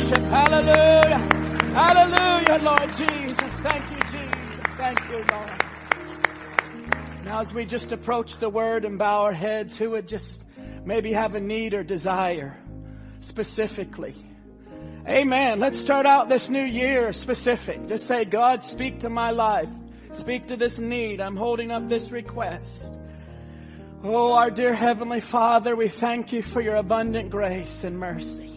worship. Hallelujah. Hallelujah, Lord Jesus. Thank you, Jesus. Thank you, Lord. Now as we just approach the word and bow our heads, who would just maybe have a need or desire specifically? Amen. Let's start out this new year specific. Just say, God, speak to my life. Speak to this need. I'm holding up this request. Oh, our dear Heavenly Father, we thank you for your abundant grace and mercy.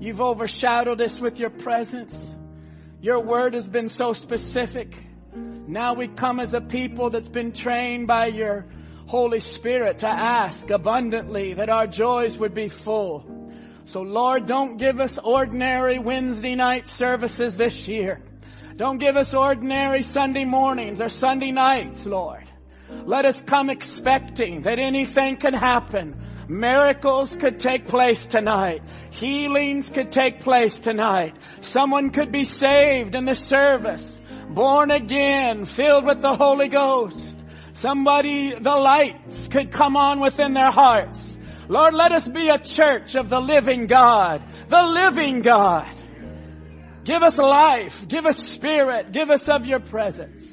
You've overshadowed us with your presence. Your word has been so specific. Now we come as a people that's been trained by your Holy Spirit to ask abundantly that our joys would be full. So Lord, don't give us ordinary Wednesday night services this year. Don't give us ordinary Sunday mornings or Sunday nights, Lord. Let us come expecting that anything can happen. Miracles could take place tonight. Healings could take place tonight. Someone could be saved in the service. Born again, filled with the Holy Ghost. Somebody, the lights could come on within their hearts. Lord, let us be a church of the living God. The living God. Give us life. Give us spirit. Give us of your presence.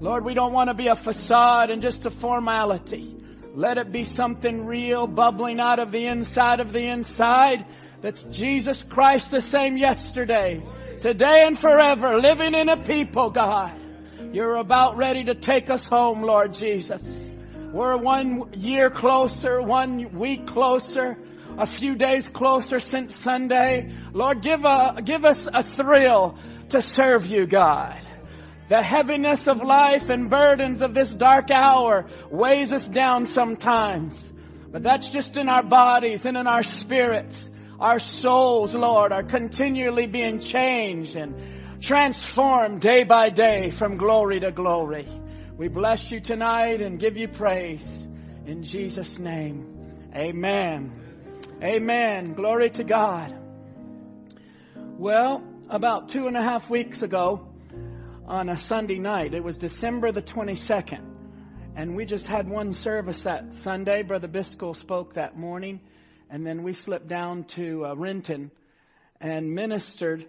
Lord, we don't want to be a facade and just a formality. Let it be something real bubbling out of the inside of the inside. That's Jesus Christ the same yesterday, today and forever, living in a people, God. You're about ready to take us home, Lord Jesus. We're one year closer, one week closer, a few days closer since Sunday. Lord, give a, give us a thrill to serve you, God. The heaviness of life and burdens of this dark hour weighs us down sometimes. But that's just in our bodies and in our spirits. Our souls, Lord, are continually being changed and transformed day by day from glory to glory. We bless you tonight and give you praise. In Jesus' name, amen. Amen. Glory to God. Well, about two and a half weeks ago, on a Sunday night, it was December the 22nd, and we just had one service that Sunday. Brother Biscoe spoke that morning, and then we slipped down to uh, Renton and ministered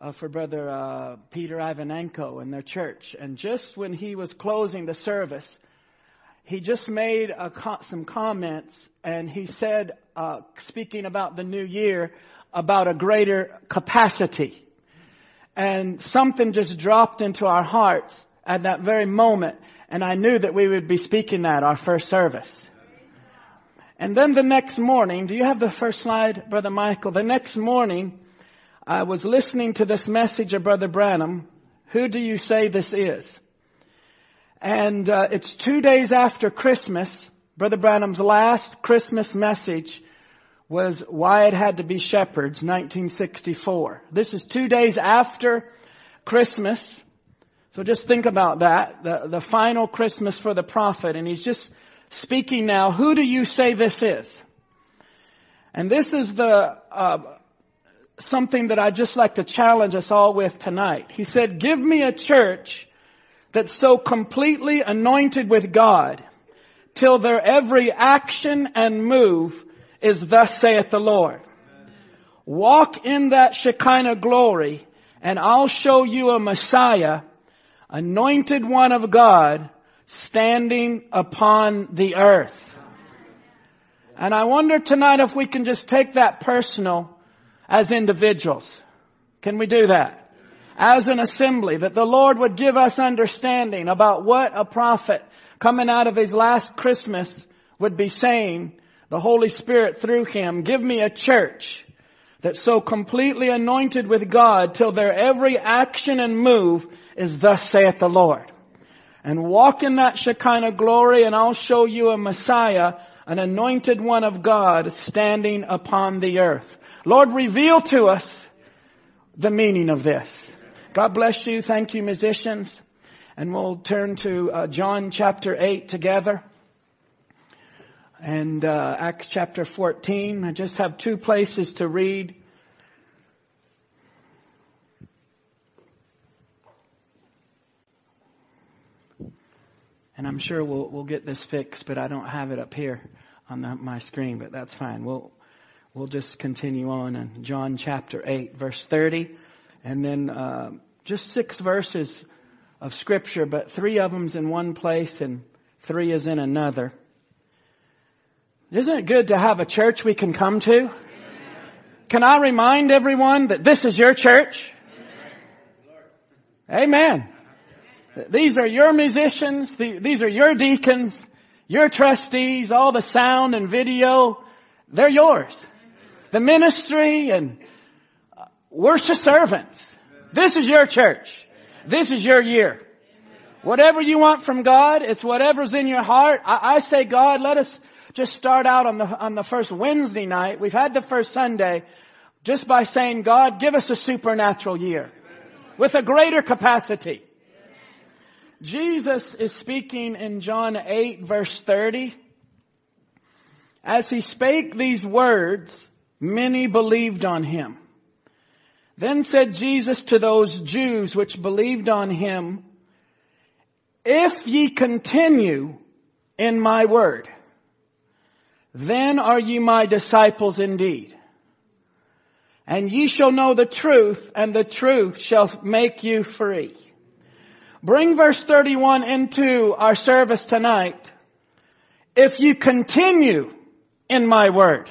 uh, for Brother uh, Peter Ivanenko in their church. And just when he was closing the service, he just made co- some comments, and he said, uh, speaking about the new year, about a greater capacity. And something just dropped into our hearts at that very moment, and I knew that we would be speaking that our first service. And then the next morning, do you have the first slide, Brother Michael? The next morning, I was listening to this message of Brother Branham. Who do you say this is? And uh, it's two days after Christmas, Brother Branham's last Christmas message was why it had to be shepherds, 1964. This is two days after Christmas. So just think about that, the, the final Christmas for the prophet, and he's just speaking now, who do you say this is? And this is the, uh, something that I'd just like to challenge us all with tonight. He said, give me a church that's so completely anointed with God till their every action and move is thus saith the Lord. Walk in that Shekinah glory and I'll show you a Messiah, anointed one of God, standing upon the earth. And I wonder tonight if we can just take that personal as individuals. Can we do that? As an assembly, that the Lord would give us understanding about what a prophet coming out of his last Christmas would be saying, the Holy Spirit through him. Give me a church that's so completely anointed with God till their every action and move is thus saith the Lord. And walk in that Shekinah glory and I'll show you a Messiah, an anointed one of God standing upon the earth. Lord, reveal to us the meaning of this. God bless you. Thank you, musicians. And we'll turn to uh, John chapter 8 together. And uh, Acts chapter 14. I just have two places to read. And I'm sure we'll, we'll get this fixed, but I don't have it up here on the, my screen, but that's fine. We'll, we'll just continue on in John chapter 8 verse 30 and then uh, just six verses of scripture, but three of them's in one place and three is in another. Isn't it good to have a church we can come to? Can I remind everyone that this is your church? Amen. These are your musicians. These are your deacons, your trustees, all the sound and video. They're yours. The ministry and uh, worship servants. This is your church. This is your year. Whatever you want from God, it's whatever's in your heart. I, I say, God, let us just start out on the, on the first Wednesday night. We've had the first Sunday just by saying, God, give us a supernatural year with a greater capacity. Jesus is speaking in John 8 verse 30. As he spake these words, many believed on him. Then said Jesus to those Jews which believed on him, if ye continue in my word, then are ye my disciples indeed. And ye shall know the truth, and the truth shall make you free. Bring verse 31 into our service tonight. If you continue in my word.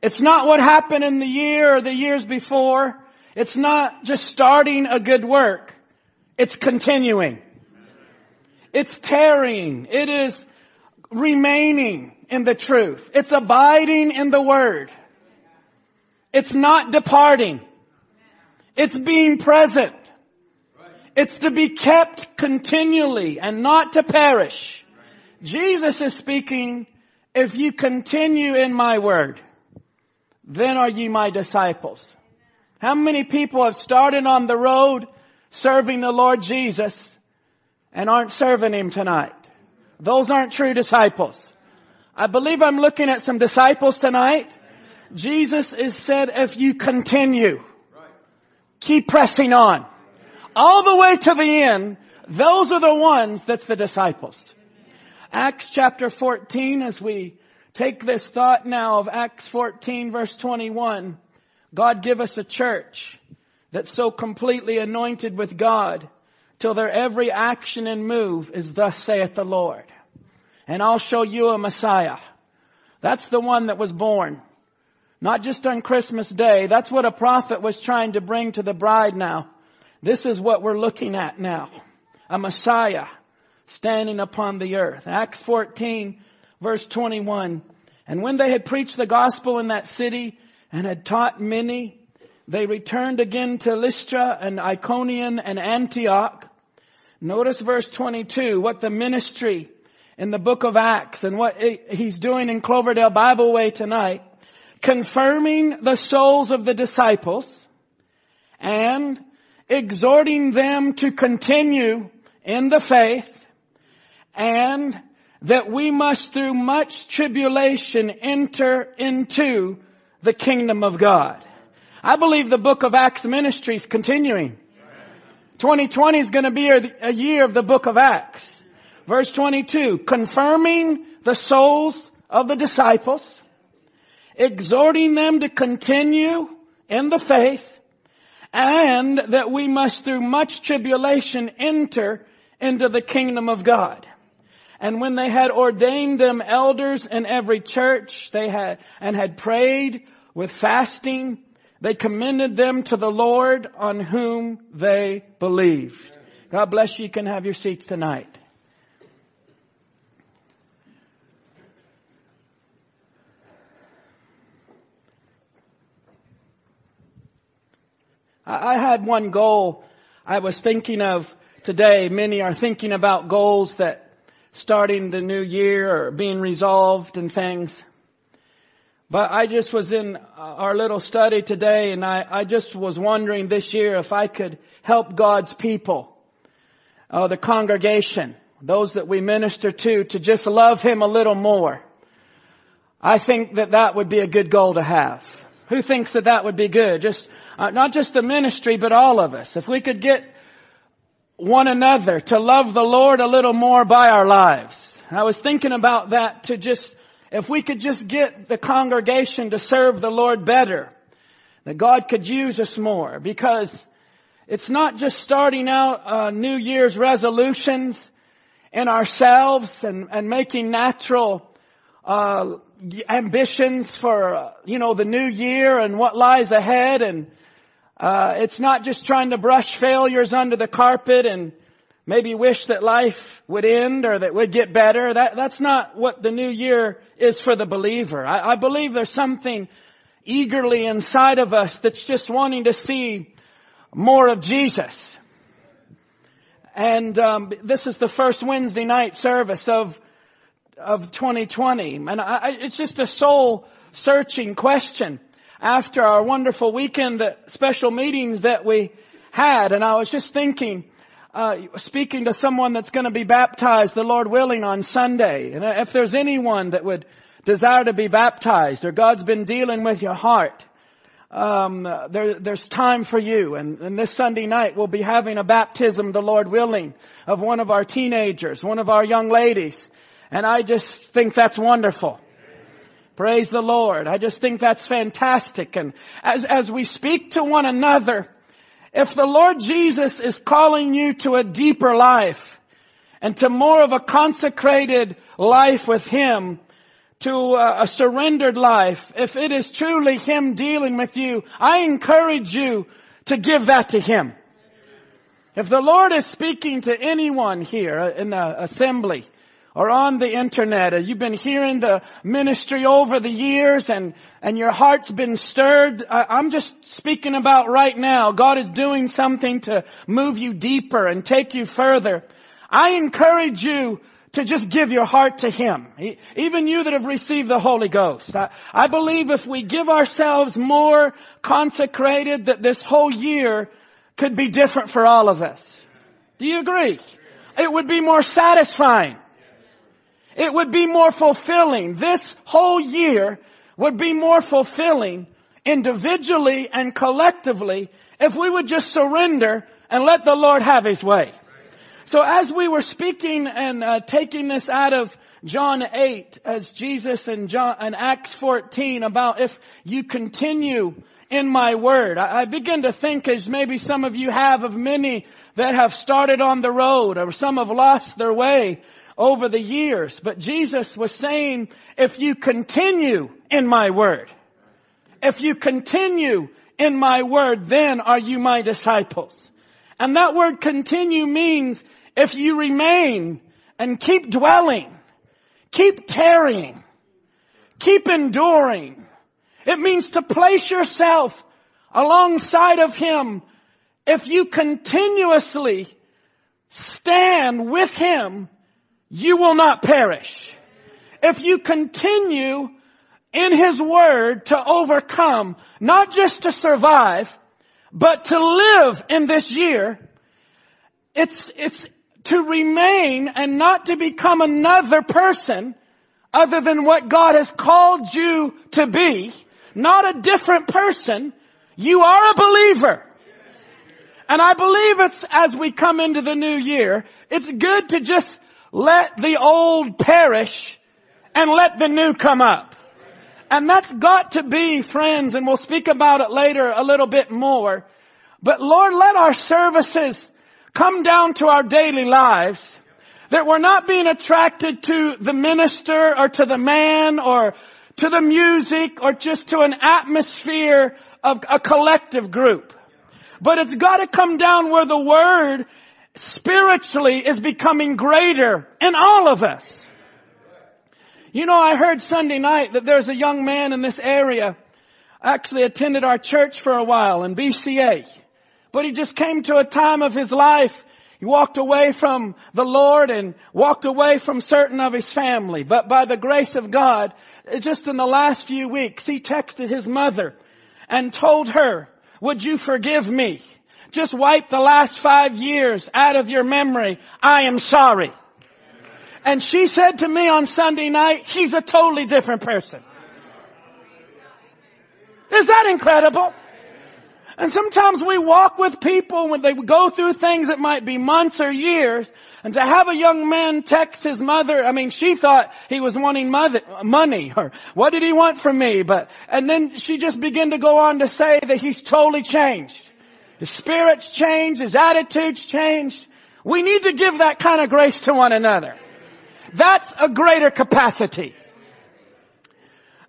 It's not what happened in the year or the years before. It's not just starting a good work. It's continuing. It's tarrying. It is remaining in the truth. It's abiding in the word. It's not departing. It's being present. It's to be kept continually and not to perish. Jesus is speaking, if you continue in my word, then are ye my disciples. How many people have started on the road serving the Lord Jesus and aren't serving Him tonight? Those aren't true disciples. I believe I'm looking at some disciples tonight. Jesus is said, if you continue, keep pressing on, all the way to the end, those are the ones that's the disciples. Acts chapter 14, as we take this thought now of Acts 14 verse 21, God give us a church that's so completely anointed with God till their every action and move is thus saith the Lord. And I'll show you a Messiah. That's the one that was born. Not just on Christmas Day. That's what a prophet was trying to bring to the bride now. This is what we're looking at now. A Messiah standing upon the earth. Acts 14 verse 21. And when they had preached the gospel in that city and had taught many. They returned again to Lystra and Iconium and Antioch. Notice verse 22, what the ministry in the book of Acts and what he's doing in Cloverdale Bible Way tonight, confirming the souls of the disciples and exhorting them to continue in the faith and that we must through much tribulation enter into the kingdom of God. I believe the book of Acts ministry is continuing. 2020 is going to be a year of the book of Acts. Verse 22, confirming the souls of the disciples, exhorting them to continue in the faith, and that we must through much tribulation enter into the kingdom of God. And when they had ordained them elders in every church, they had, and had prayed with fasting, they commended them to the Lord on whom they believed. God bless you. You can have your seats tonight. I had one goal I was thinking of today. Many are thinking about goals that starting the new year or being resolved and things. But I just was in our little study today and I, I just was wondering this year if I could help God's people, uh, the congregation, those that we minister to, to just love Him a little more. I think that that would be a good goal to have. Who thinks that that would be good? Just, uh, not just the ministry, but all of us. If we could get one another to love the Lord a little more by our lives. I was thinking about that to just if we could just get the congregation to serve the Lord better, that God could use us more because it's not just starting out uh, New Year's resolutions in ourselves and, and making natural uh, ambitions for you know the new year and what lies ahead and uh, it's not just trying to brush failures under the carpet and maybe wish that life would end or that would get better. That, that's not what the new year is for the believer. I, I believe there's something eagerly inside of us that's just wanting to see more of Jesus. And um, this is the first Wednesday night service of of 2020, and I, it's just a soul searching question after our wonderful weekend that, special meetings that we had, and I was just thinking, uh, speaking to someone that's going to be baptized, the Lord willing, on Sunday. And if there's anyone that would desire to be baptized, or God's been dealing with your heart, um, there, there's time for you. And, and this Sunday night we'll be having a baptism, the Lord willing, of one of our teenagers, one of our young ladies. And I just think that's wonderful. Praise the Lord. I just think that's fantastic. And as, as we speak to one another, if the Lord Jesus is calling you to a deeper life and to more of a consecrated life with Him, to a surrendered life, if it is truly Him dealing with you, I encourage you to give that to Him. If the Lord is speaking to anyone here in the assembly, or on the internet, you've been hearing the ministry over the years and, and your heart's been stirred. I'm just speaking about right now. God is doing something to move you deeper and take you further. I encourage you to just give your heart to Him. Even you that have received the Holy Ghost. I, I believe if we give ourselves more consecrated that this whole year could be different for all of us. Do you agree? It would be more satisfying. It would be more fulfilling. This whole year would be more fulfilling individually and collectively if we would just surrender and let the Lord have His way. So as we were speaking and uh, taking this out of John 8 as Jesus and John and Acts 14 about if you continue in my word, I, I begin to think as maybe some of you have of many that have started on the road or some have lost their way over the years. But Jesus was saying, if you continue in my word, if you continue in my word, then are you my disciples. And that word continue means if you remain and keep dwelling, keep tarrying, keep enduring. It means to place yourself alongside of Him if you continuously stand with Him you will not perish. If you continue in His Word to overcome, not just to survive, but to live in this year, it's, it's to remain and not to become another person other than what God has called you to be, not a different person. You are a believer. And I believe it's as we come into the new year, it's good to just let the old perish and let the new come up. And that's got to be, friends, and we'll speak about it later a little bit more. But Lord, let our services come down to our daily lives that we're not being attracted to the minister or to the man or to the music or just to an atmosphere of a collective group. But it's got to come down where the word spiritually is becoming greater in all of us. You know, I heard Sunday night that there's a young man in this area, actually attended our church for a while in BCA, but he just came to a time of his life he walked away from the Lord and walked away from certain of his family. But by the grace of God, just in the last few weeks, he texted his mother and told her, would you forgive me? Just wipe the last five years out of your memory. I am sorry. And she said to me on Sunday night, he's a totally different person. Is that incredible? And sometimes we walk with people when they go through things that might be months or years, and to have a young man text his mother, I mean, she thought he was wanting mother, money, or what did he want from me? But, and then she just began to go on to say that he's totally changed. His spirit's changed, his attitude's changed. We need to give that kind of grace to one another. That's a greater capacity.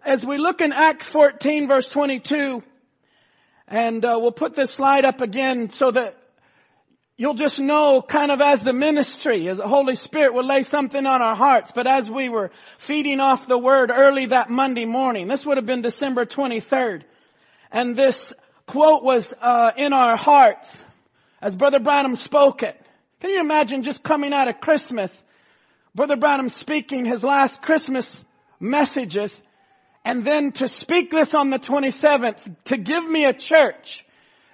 As we look in Acts 14 verse 22, and uh, we'll put this slide up again so that you'll just know kind of as the ministry, as the Holy Spirit will lay something on our hearts. But as we were feeding off the word early that Monday morning, this would have been December 23rd. And this quote was uh, in our hearts as Brother Branham spoke it. Can you imagine just coming out of Christmas, Brother Branham speaking his last Christmas messages and then to speak this on the 27th, to give me a church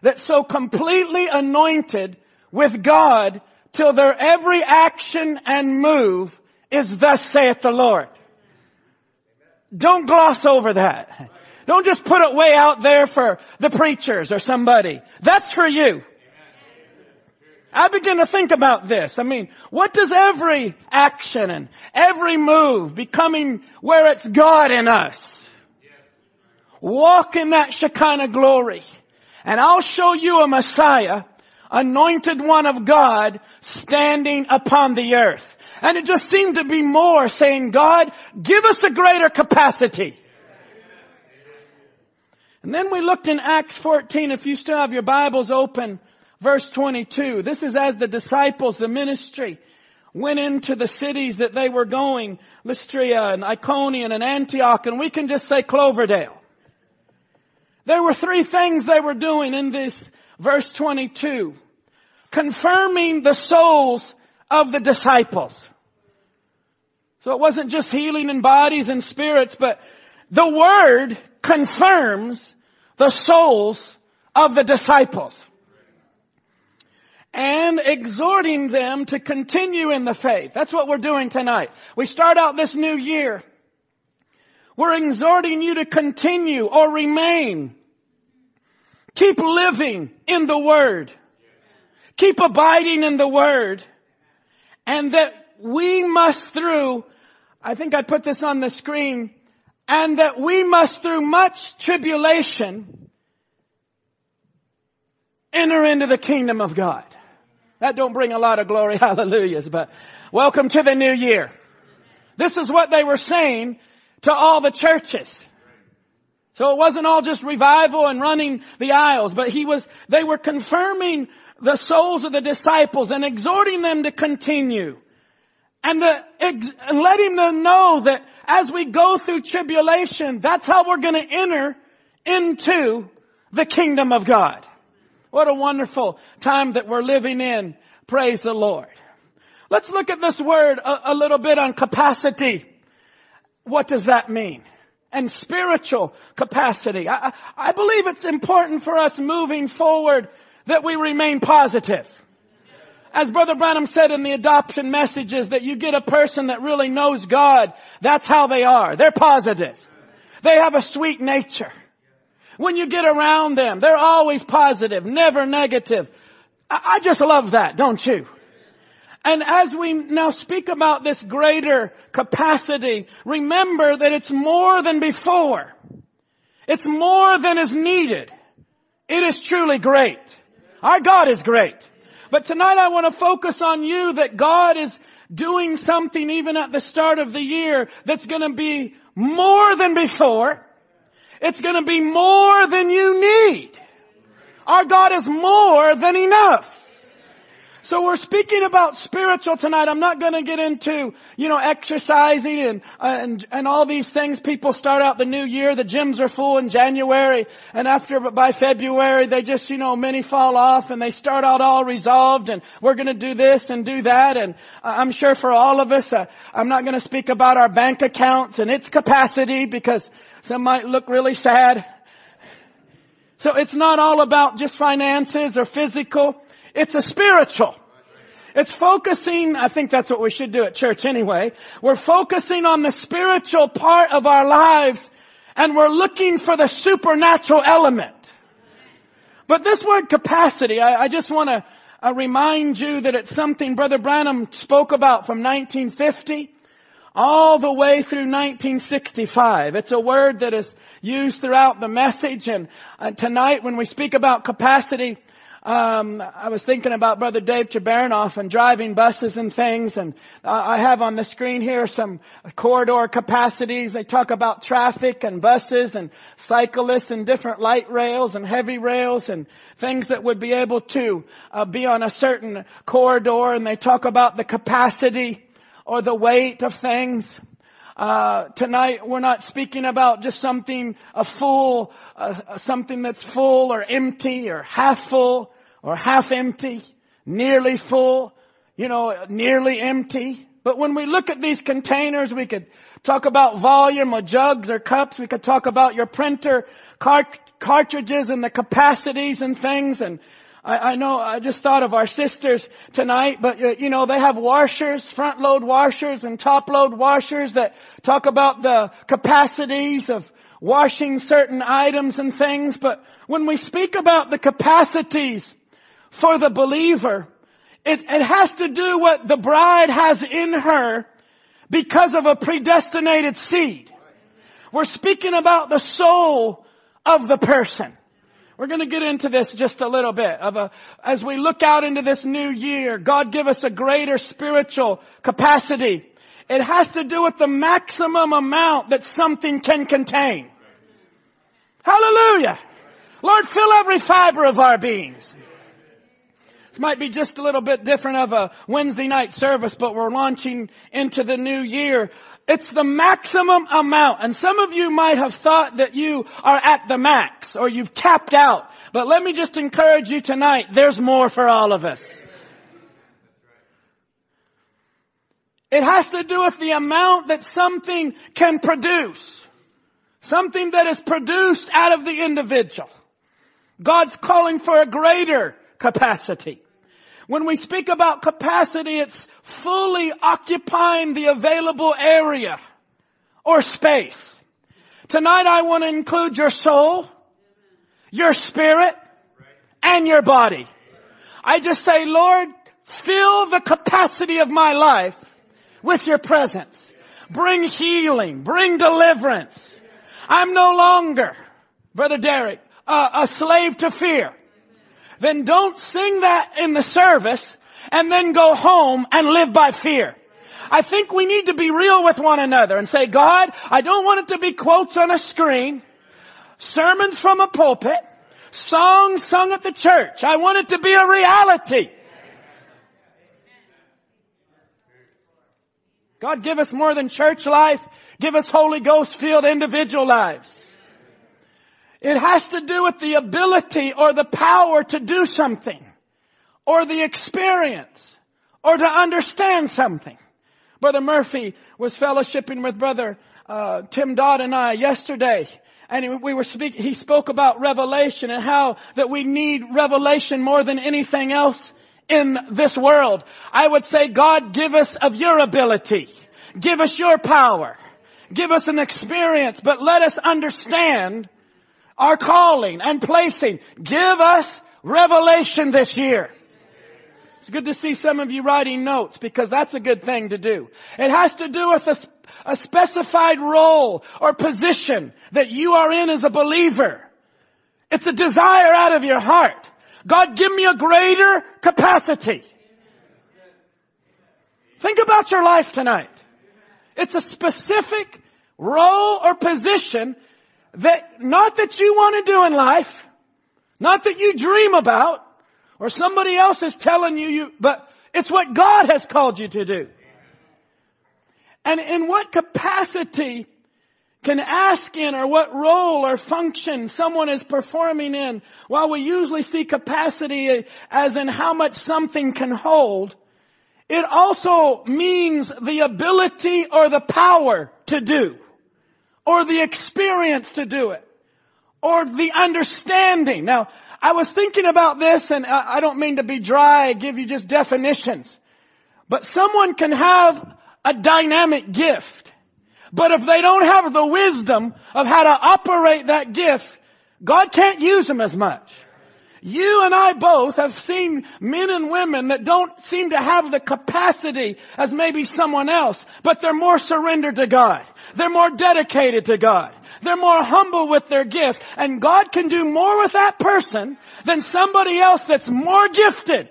that's so completely anointed with God till their every action and move is thus saith the Lord. Don't gloss over that. Don't just put it way out there for the preachers or somebody. That's for you. I begin to think about this. I mean, what does every action and every move becoming where it's God in us? Walk in that Shekinah glory. And I'll show you a Messiah, anointed one of God, standing upon the earth. And it just seemed to be more saying, God, give us a greater capacity. And then we looked in Acts 14, if you still have your Bibles open, verse 22. This is as the disciples, the ministry, went into the cities that they were going, Lystria and Iconium and Antioch, and we can just say Cloverdale. There were three things they were doing in this verse 22. Confirming the souls of the disciples. So it wasn't just healing in bodies and spirits, but the word confirms the souls of the disciples. And exhorting them to continue in the faith. That's what we're doing tonight. We start out this new year. We're exhorting you to continue or remain Keep living in the Word. Keep abiding in the Word. And that we must through, I think I put this on the screen, and that we must through much tribulation enter into the kingdom of God. That don't bring a lot of glory, hallelujahs, but welcome to the new year. This is what they were saying to all the churches. So it wasn't all just revival and running the aisles, but he was, they were confirming the souls of the disciples and exhorting them to continue. And, the, and letting them know that as we go through tribulation, that's how we're going to enter into the kingdom of God. What a wonderful time that we're living in. Praise the Lord. Let's look at this word a, a little bit on capacity. What does that mean? and spiritual capacity. I, I believe it's important for us moving forward that we remain positive. As Brother Branham said in the adoption messages that you get a person that really knows God, that's how they are. They're positive. They have a sweet nature. When you get around them, they're always positive, never negative. I, just love that, don't you? And as we now speak about this greater capacity, remember that it's more than before. It's more than is needed. It is truly great. Our God is great. But tonight I want to focus on you that God is doing something even at the start of the year that's going to be more than before. It's going to be more than you need. Our God is more than enough. So we're speaking about spiritual tonight. I'm not going to get into, you know, exercising and, and, and all these things. People start out the new year. The gyms are full in January and after, by February, they just, you know, many fall off and they start out all resolved and we're going to do this and do that. And I'm sure for all of us, uh, I'm not going to speak about our bank accounts and its capacity because some might look really sad. So it's not all about just finances or physical. It's a spiritual. It's focusing, I think that's what we should do at church anyway. We're focusing on the spiritual part of our lives and we're looking for the supernatural element. But this word capacity, I, I just want to uh, remind you that it's something Brother Branham spoke about from 1950 all the way through 1965. It's a word that is used throughout the message and uh, tonight when we speak about capacity, um, I was thinking about Brother Dave Chabaranoff and driving buses and things, and I have on the screen here some corridor capacities. They talk about traffic and buses and cyclists and different light rails and heavy rails and things that would be able to uh, be on a certain corridor, and they talk about the capacity or the weight of things. Uh, tonight we're not speaking about just something a full, uh, something that's full or empty or half full or half empty, nearly full, you know, nearly empty. But when we look at these containers, we could talk about volume or jugs or cups. We could talk about your printer cart- cartridges and the capacities and things and I, I know, I just thought of our sisters tonight, but uh, you know, they have washers, front load washers and top load washers that talk about the capacities of washing certain items and things. But when we speak about the capacities for the believer, it, it has to do what the bride has in her because of a predestinated seed. We're speaking about the soul of the person. We're going to get into this just a little bit of a, as we look out into this new year, God give us a greater spiritual capacity. It has to do with the maximum amount that something can contain. Hallelujah. Lord, fill every fiber of our beings. Might be just a little bit different of a Wednesday night service, but we're launching into the new year. It's the maximum amount. And some of you might have thought that you are at the max or you've tapped out. But let me just encourage you tonight, there's more for all of us. It has to do with the amount that something can produce. Something that is produced out of the individual. God's calling for a greater capacity. When we speak about capacity, it's fully occupying the available area or space. Tonight I want to include your soul, your spirit, and your body. I just say, Lord, fill the capacity of my life with your presence. Bring healing, bring deliverance. I'm no longer, Brother Derek, a slave to fear then don't sing that in the service and then go home and live by fear. I think we need to be real with one another and say, God, I don't want it to be quotes on a screen, sermons from a pulpit, songs sung at the church. I want it to be a reality. God give us more than church life. Give us Holy Ghost filled individual lives. It has to do with the ability or the power to do something or the experience or to understand something. Brother Murphy was fellowshipping with Brother uh, Tim Dodd and I yesterday, and we were speaking. He spoke about revelation and how that we need revelation more than anything else in this world. I would say, God, give us of your ability, give us your power, give us an experience, but let us understand our calling and placing. Give us revelation this year. It's good to see some of you writing notes because that's a good thing to do. It has to do with a, a specified role or position that you are in as a believer. It's a desire out of your heart. God, give me a greater capacity. Think about your life tonight. It's a specific role or position that, not that you want to do in life, not that you dream about, or somebody else is telling you, you, but it's what God has called you to do. And in what capacity can ask in or what role or function someone is performing in, while we usually see capacity as in how much something can hold, it also means the ability or the power to do or the experience to do it or the understanding. Now, I was thinking about this and I don't mean to be dry, give you just definitions, but someone can have a dynamic gift, but if they don't have the wisdom of how to operate that gift, God can't use them as much. You and I both have seen men and women that don't seem to have the capacity as maybe someone else, but they're more surrendered to God. They're more dedicated to God. They're more humble with their gift. And God can do more with that person than somebody else that's more gifted.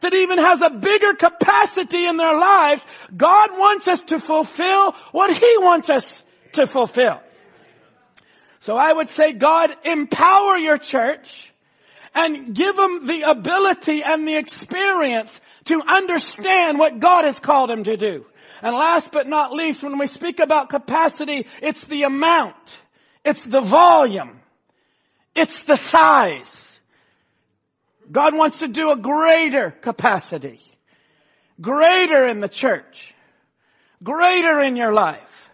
That even has a bigger capacity in their lives. God wants us to fulfill what He wants us to fulfill. So I would say God empower your church and give them the ability and the experience to understand what God has called them to do. And last but not least, when we speak about capacity, it's the amount. It's the volume. It's the size. God wants to do a greater capacity. Greater in the church. Greater in your life.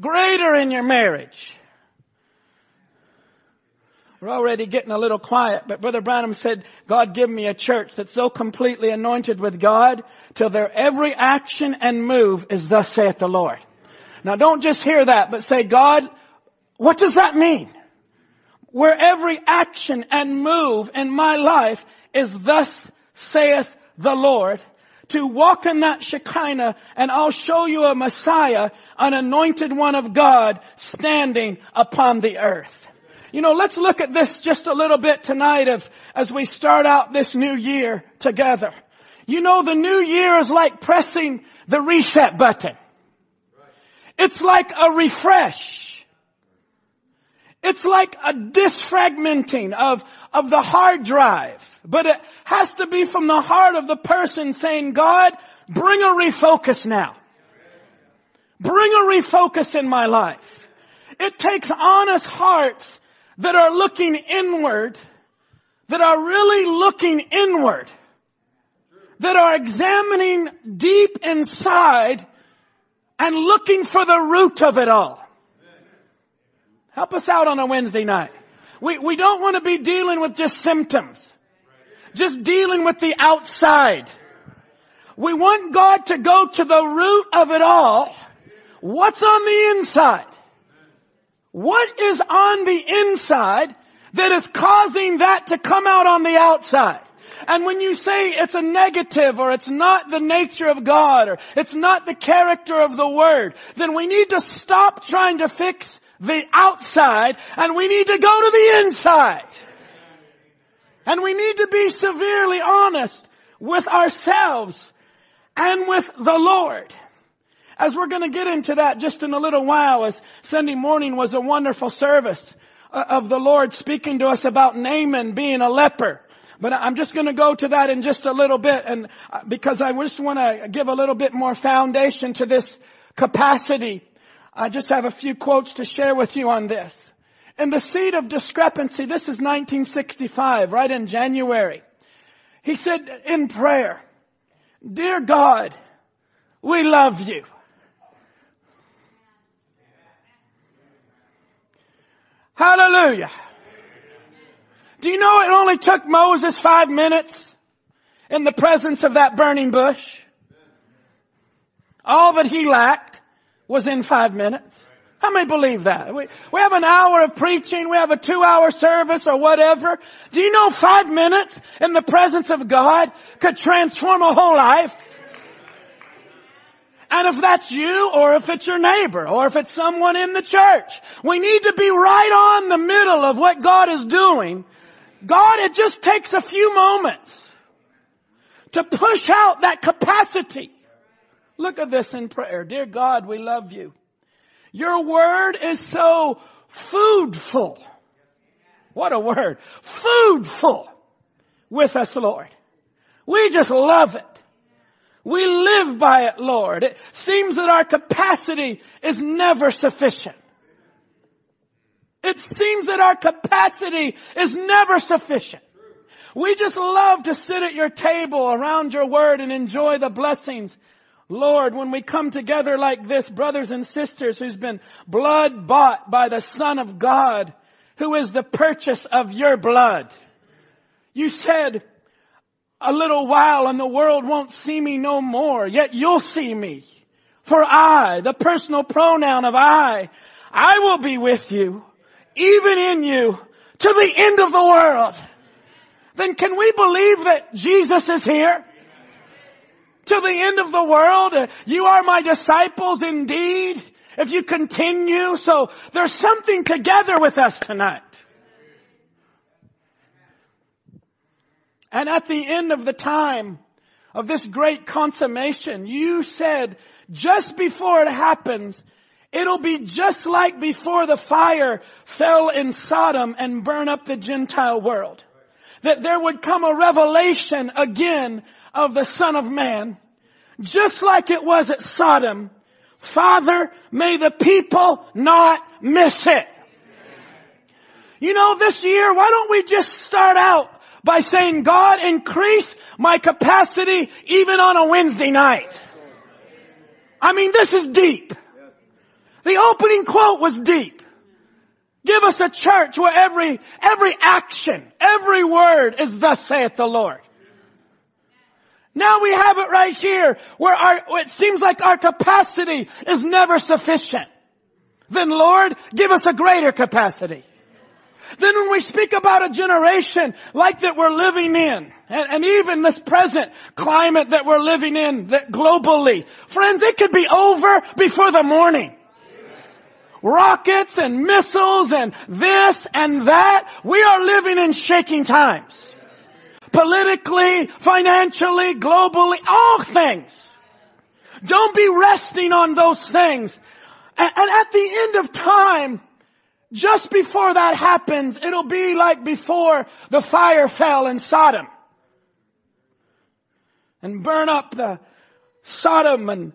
Greater in your marriage we're already getting a little quiet, but Brother Branham said, God give me a church that's so completely anointed with God till their every action and move is thus saith the Lord. Now don't just hear that, but say, God, what does that mean? Where every action and move in my life is thus saith the Lord to walk in that Shekinah and I'll show you a Messiah, an anointed one of God standing upon the earth. You know, let's look at this just a little bit tonight as, as we start out this new year together. You know, the new year is like pressing the reset button. It's like a refresh. It's like a disfragmenting of, of the hard drive. But it has to be from the heart of the person saying, God, bring a refocus now. Bring a refocus in my life. It takes honest hearts that are looking inward, that are really looking inward, that are examining deep inside and looking for the root of it all. Help us out on a Wednesday night. We, we don't want to be dealing with just symptoms. Just dealing with the outside. We want God to go to the root of it all. What's on the inside? What is on the inside that is causing that to come out on the outside? And when you say it's a negative or it's not the nature of God or it's not the character of the Word, then we need to stop trying to fix the outside and we need to go to the inside. And we need to be severely honest with ourselves and with the Lord. As we're going to get into that just in a little while as Sunday morning was a wonderful service uh, of the Lord speaking to us about Naaman being a leper. But I'm just going to go to that in just a little bit and uh, because I just want to give a little bit more foundation to this capacity. I just have a few quotes to share with you on this. In the seed of discrepancy, this is 1965, right in January. He said in prayer, Dear God, we love you. Hallelujah. Do you know it only took Moses five minutes in the presence of that burning bush? All that he lacked was in five minutes. How many believe that? We, we have an hour of preaching, we have a two hour service or whatever. Do you know five minutes in the presence of God could transform a whole life? And if that's you, or if it's your neighbor, or if it's someone in the church, we need to be right on the middle of what God is doing. God, it just takes a few moments to push out that capacity. Look at this in prayer. Dear God, we love you. Your word is so foodful. What a word. Foodful with us, Lord. We just love it. We live by it, Lord. It seems that our capacity is never sufficient. It seems that our capacity is never sufficient. We just love to sit at your table around your word and enjoy the blessings. Lord, when we come together like this, brothers and sisters who's been blood bought by the Son of God, who is the purchase of your blood. You said, a little while and the world won't see me no more, yet you'll see me. For I, the personal pronoun of I, I will be with you, even in you, to the end of the world, then can we believe that Jesus is here? To the end of the world, you are my disciples indeed. If you continue, so there's something together with us tonight. And at the end of the time of this great consummation, you said just before it happens, it'll be just like before the fire fell in Sodom and burn up the Gentile world. That there would come a revelation again of the Son of Man, just like it was at Sodom. Father, may the people not miss it. You know, this year, why don't we just start out by saying, God, increase my capacity even on a Wednesday night. I mean, this is deep. The opening quote was deep. Give us a church where every, every action, every word is thus saith the Lord. Now we have it right here where our, it seems like our capacity is never sufficient. Then Lord, give us a greater capacity. Then when we speak about a generation like that we're living in, and, and, even this present climate that we're living in that globally, friends, it could be over before the morning. Rockets and missiles and this and that. We are living in shaking times. Politically, financially, globally, all things. Don't be resting on those things. And, and at the end of time, just before that happens, it'll be like before the fire fell in Sodom. And burn up the Sodom and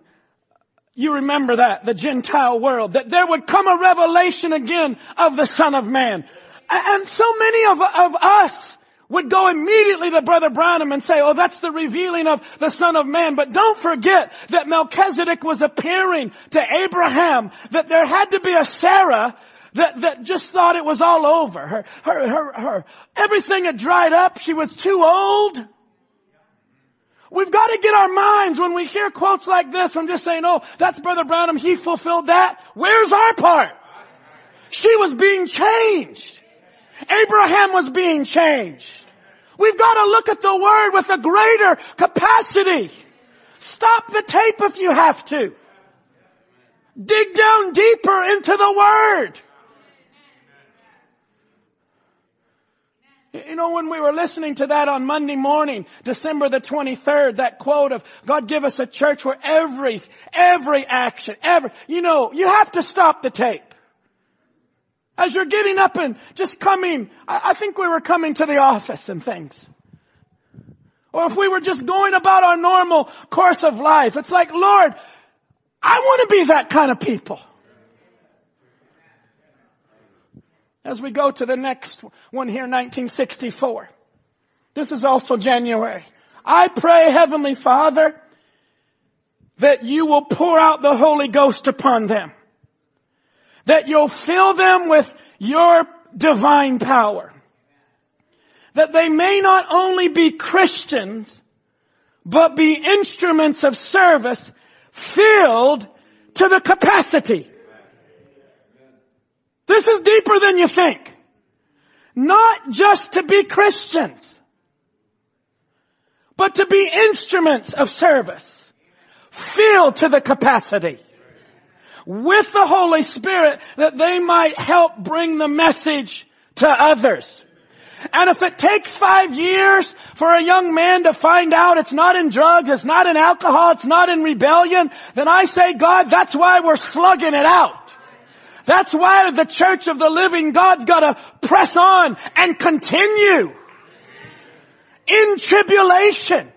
you remember that, the Gentile world, that there would come a revelation again of the Son of Man. And so many of, of us would go immediately to Brother Branham and say, oh, that's the revealing of the Son of Man. But don't forget that Melchizedek was appearing to Abraham, that there had to be a Sarah that, that just thought it was all over. Her, her, her, her, everything had dried up. She was too old. We've got to get our minds when we hear quotes like this from just saying, oh, that's Brother Branham, he fulfilled that. Where's our part? She was being changed. Abraham was being changed. We've got to look at the Word with a greater capacity. Stop the tape if you have to. Dig down deeper into the Word. You know, when we were listening to that on Monday morning, December the 23rd, that quote of, God give us a church where every, every action, every, you know, you have to stop the tape. As you're getting up and just coming, I think we were coming to the office and things. Or if we were just going about our normal course of life, it's like, Lord, I want to be that kind of people. As we go to the next one here, 1964. This is also January. I pray, Heavenly Father, that you will pour out the Holy Ghost upon them. That you'll fill them with your divine power. That they may not only be Christians, but be instruments of service filled to the capacity this is deeper than you think. Not just to be Christians, but to be instruments of service, filled to the capacity with the Holy Spirit that they might help bring the message to others. And if it takes five years for a young man to find out it's not in drugs, it's not in alcohol, it's not in rebellion, then I say, God, that's why we're slugging it out. That's why the church of the living God's gotta press on and continue. In tribulation.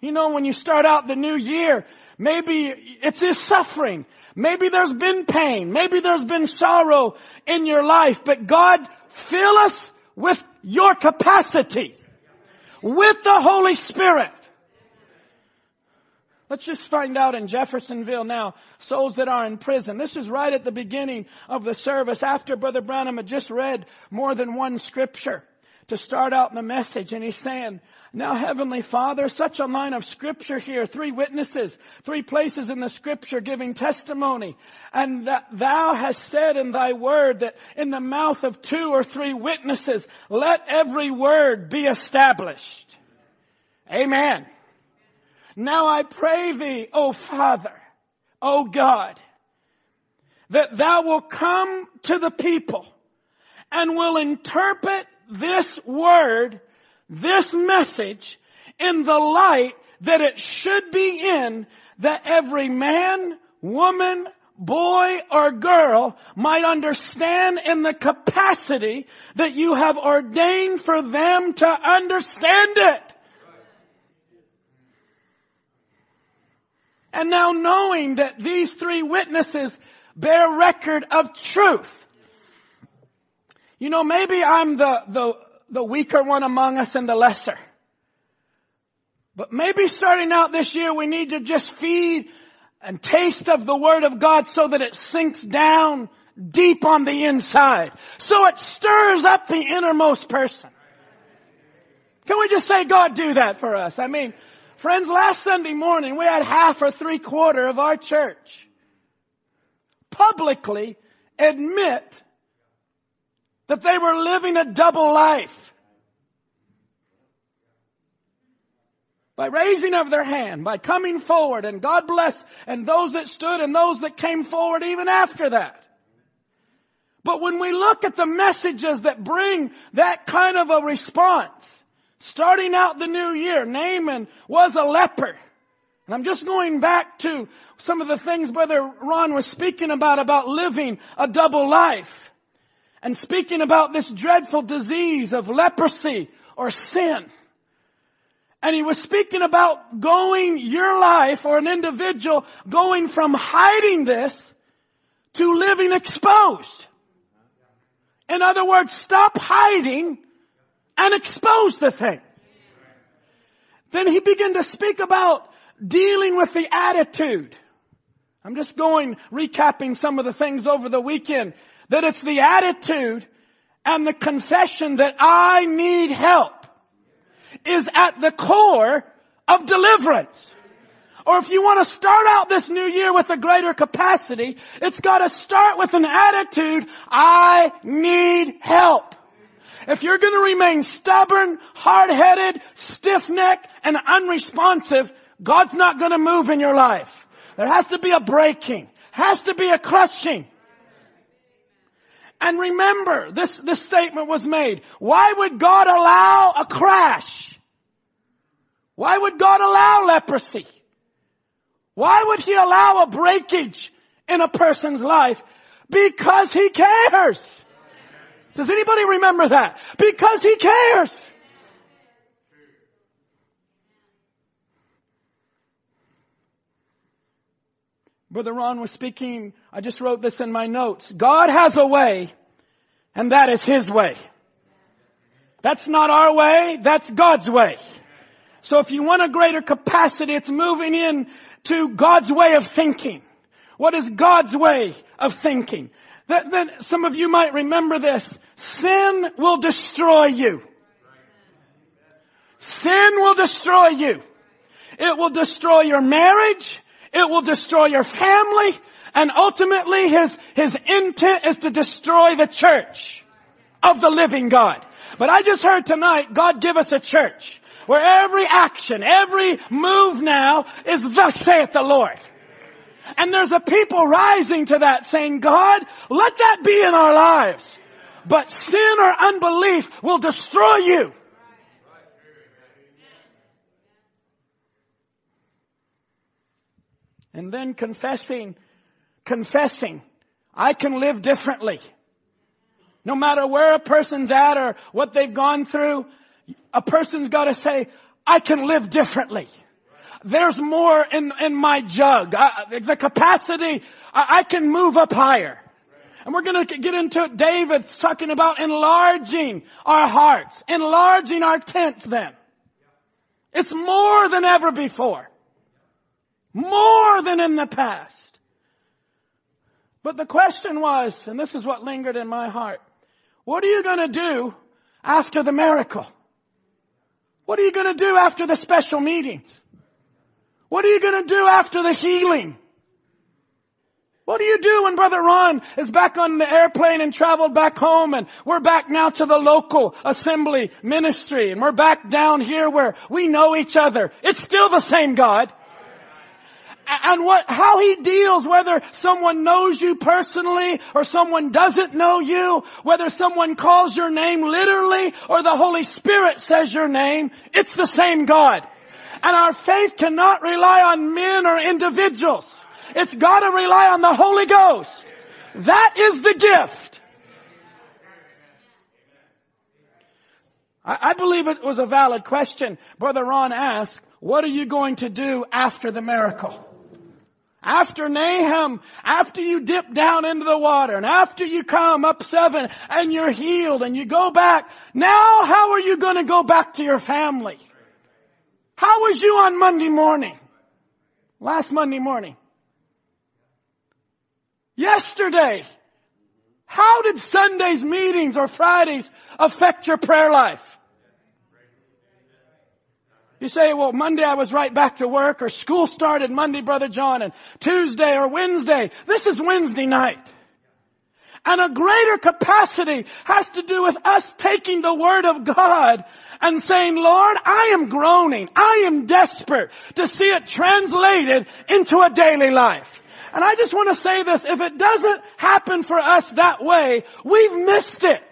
You know, when you start out the new year, maybe it's his suffering. Maybe there's been pain. Maybe there's been sorrow in your life, but God fill us with your capacity. With the Holy Spirit. Let's just find out in Jeffersonville now, souls that are in prison. This is right at the beginning of the service after Brother Branham had just read more than one scripture. to start out the message and he's saying, now Heavenly Father, such a line of scripture here, three witnesses, three places in the scripture giving testimony, and that thou hast said in thy word that in the mouth of two or three witnesses, let every word be established. Amen. Now I pray thee, O Father, O God, that thou will come to the people and will interpret this word, this message in the light that it should be in that every man, woman, boy or girl might understand in the capacity that you have ordained for them to understand it. And now knowing that these three witnesses bear record of truth. You know, maybe I'm the, the, the weaker one among us and the lesser. But maybe starting out this year we need to just feed and taste of the Word of God so that it sinks down deep on the inside. So it stirs up the innermost person. Can we just say, God, do that for us? I mean, friends, last Sunday morning we had half or three quarter of our church publicly admit that they were living a double life. By raising of their hand, by coming forward, and God blessed and those that stood and those that came forward even after that. But when we look at the messages that bring that kind of a response, starting out the new year, Naaman was a leper. And I'm just going back to some of the things Brother Ron was speaking about, about living a double life. And speaking about this dreadful disease of leprosy or sin. And he was speaking about going your life or an individual going from hiding this to living exposed. In other words, stop hiding and expose the thing. Then he began to speak about dealing with the attitude. I'm just going, recapping some of the things over the weekend, that it's the attitude and the confession that I need help is at the core of deliverance. Or if you want to start out this new year with a greater capacity, it's got to start with an attitude, I need help. If you're going to remain stubborn, hard-headed, stiff-necked, and unresponsive, God's not going to move in your life. There has to be a breaking. Has to be a crushing. And remember, this, this statement was made. Why would God allow a crash? Why would God allow leprosy? Why would He allow a breakage in a person's life? Because He cares. Does anybody remember that? Because He cares. Brother Ron was speaking, I just wrote this in my notes. God has a way, and that is His way. That's not our way, that's God's way. So if you want a greater capacity, it's moving in to God's way of thinking. What is God's way of thinking? That, that some of you might remember this. Sin will destroy you. Sin will destroy you. It will destroy your marriage. It will destroy your family. And ultimately his, his intent is to destroy the church of the living God. But I just heard tonight, God give us a church where every action, every move now is thus saith the Lord. And there's a people rising to that saying, God, let that be in our lives. But sin or unbelief will destroy you. And then confessing, confessing, I can live differently. No matter where a person's at or what they've gone through, a person's gotta say, I can live differently. There's more in, in my jug. I, the capacity, I, I can move up higher. And we're gonna get into it. David's talking about enlarging our hearts, enlarging our tents then. It's more than ever before. More than in the past. But the question was, and this is what lingered in my heart, what are you going to do after the miracle? What are you going to do after the special meetings? What are you going to do after the healing? What do you do when Brother Ron is back on the airplane and traveled back home and we're back now to the local assembly ministry and we're back down here where we know each other? It's still the same God. And what, how he deals, whether someone knows you personally or someone doesn't know you, whether someone calls your name literally or the Holy Spirit says your name, it's the same God. And our faith cannot rely on men or individuals. It's gotta rely on the Holy Ghost. That is the gift. I, believe it was a valid question. Brother Ron asked, what are you going to do after the miracle? After Naaman, after you dip down into the water and after you come up seven and you're healed and you go back, now how are you going to go back to your family? How was you on Monday morning? Last Monday morning. Yesterday. How did Sunday's meetings or Fridays affect your prayer life? You say, well, Monday I was right back to work or school started Monday, Brother John, and Tuesday or Wednesday. This is Wednesday night. And a greater capacity has to do with us taking the Word of God and saying, Lord, I am groaning. I am desperate to see it translated into a daily life. And I just want to say this, if it doesn't happen for us that way, we've missed it.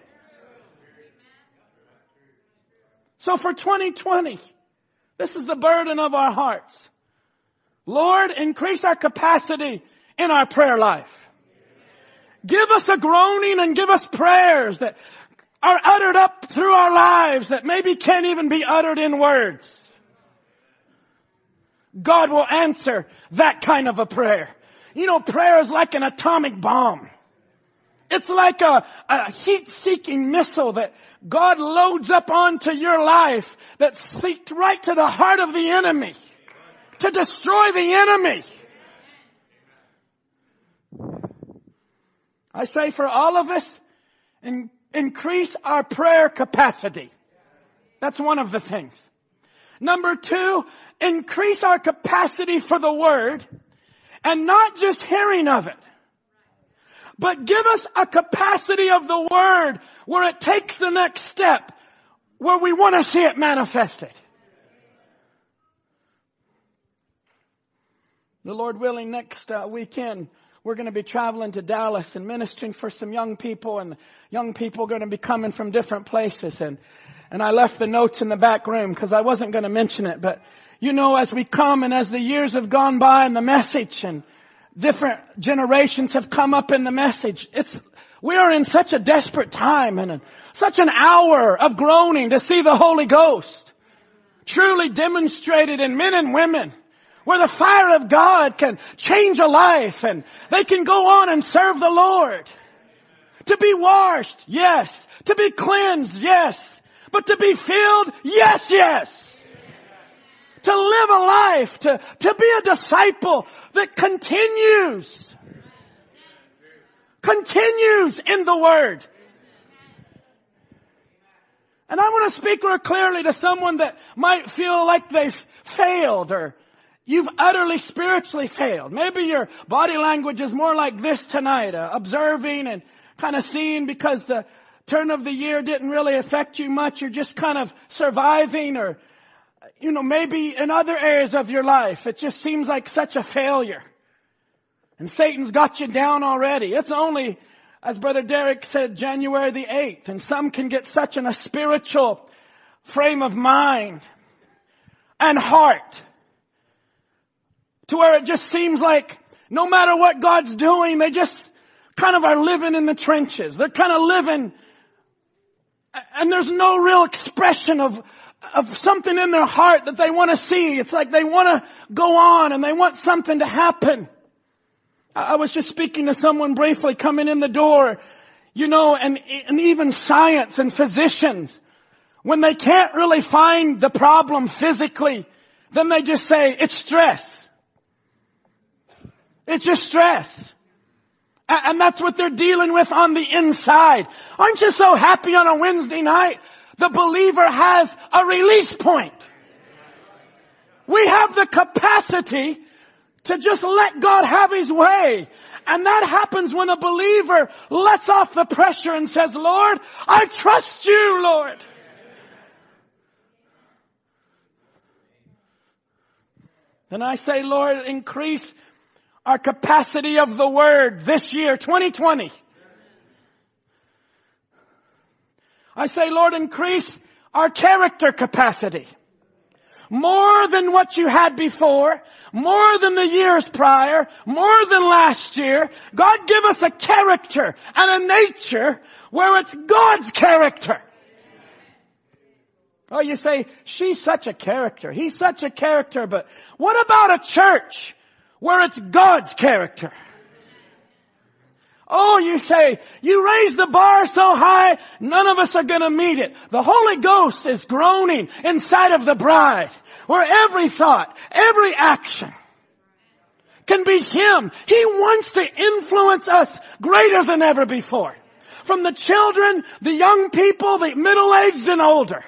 So for 2020, this is the burden of our hearts. Lord, increase our capacity in our prayer life. Give us a groaning and give us prayers that are uttered up through our lives that maybe can't even be uttered in words. God will answer that kind of a prayer. You know, prayer is like an atomic bomb. It's like a, a heat-seeking missile that God loads up onto your life that seeked right to the heart of the enemy to destroy the enemy. I say for all of us, in, increase our prayer capacity. That's one of the things. Number two, increase our capacity for the word and not just hearing of it. But give us a capacity of the word where it takes the next step, where we want to see it manifested. The Lord willing, next uh, weekend, we're going to be traveling to Dallas and ministering for some young people and young people are going to be coming from different places. And, and I left the notes in the back room because I wasn't going to mention it, but you know, as we come and as the years have gone by and the message and different generations have come up in the message, it's, we are in such a desperate time and such an hour of groaning to see the Holy Ghost truly demonstrated in men and women where the fire of God can change a life and they can go on and serve the Lord. To be washed, yes. To be cleansed, yes. But to be filled, yes, yes to live a life, to, to be a disciple that continues, continues in the Word. And I want to speak real clearly to someone that might feel like they've failed or you've utterly spiritually failed. Maybe your body language is more like this tonight, uh, observing and kind of seeing because the turn of the year didn't really affect you much. You're just kind of surviving or you know, maybe in other areas of your life, it just seems like such a failure. And Satan's got you down already. It's only, as Brother Derek said, January the 8th, and some can get such in a spiritual frame of mind and heart to where it just seems like no matter what God's doing, they just kind of are living in the trenches. They're kind of living and there's no real expression of, of something in their heart that they want to see. It's like they want to go on and they want something to happen. I was just speaking to someone briefly coming in the door, you know, and, and even science and physicians, when they can't really find the problem physically, then they just say, it's stress. It's just stress. And that's what they're dealing with on the inside. Aren't you so happy on a Wednesday night the believer has a release point. We have the capacity to just let God have His way. And that happens when a believer lets off the pressure and says, Lord, I trust you, Lord. Then I say, Lord, increase our capacity of the Word this year, 2020. I say, Lord, increase our character capacity. More than what you had before, more than the years prior, more than last year. God give us a character and a nature where it's God's character. Oh, you say, she's such a character. He's such a character, but what about a church where it's God's character? Oh, you say, you raise the bar so high, none of us are gonna meet it. The Holy Ghost is groaning inside of the bride, where every thought, every action can be Him. He wants to influence us greater than ever before. From the children, the young people, the middle-aged and older.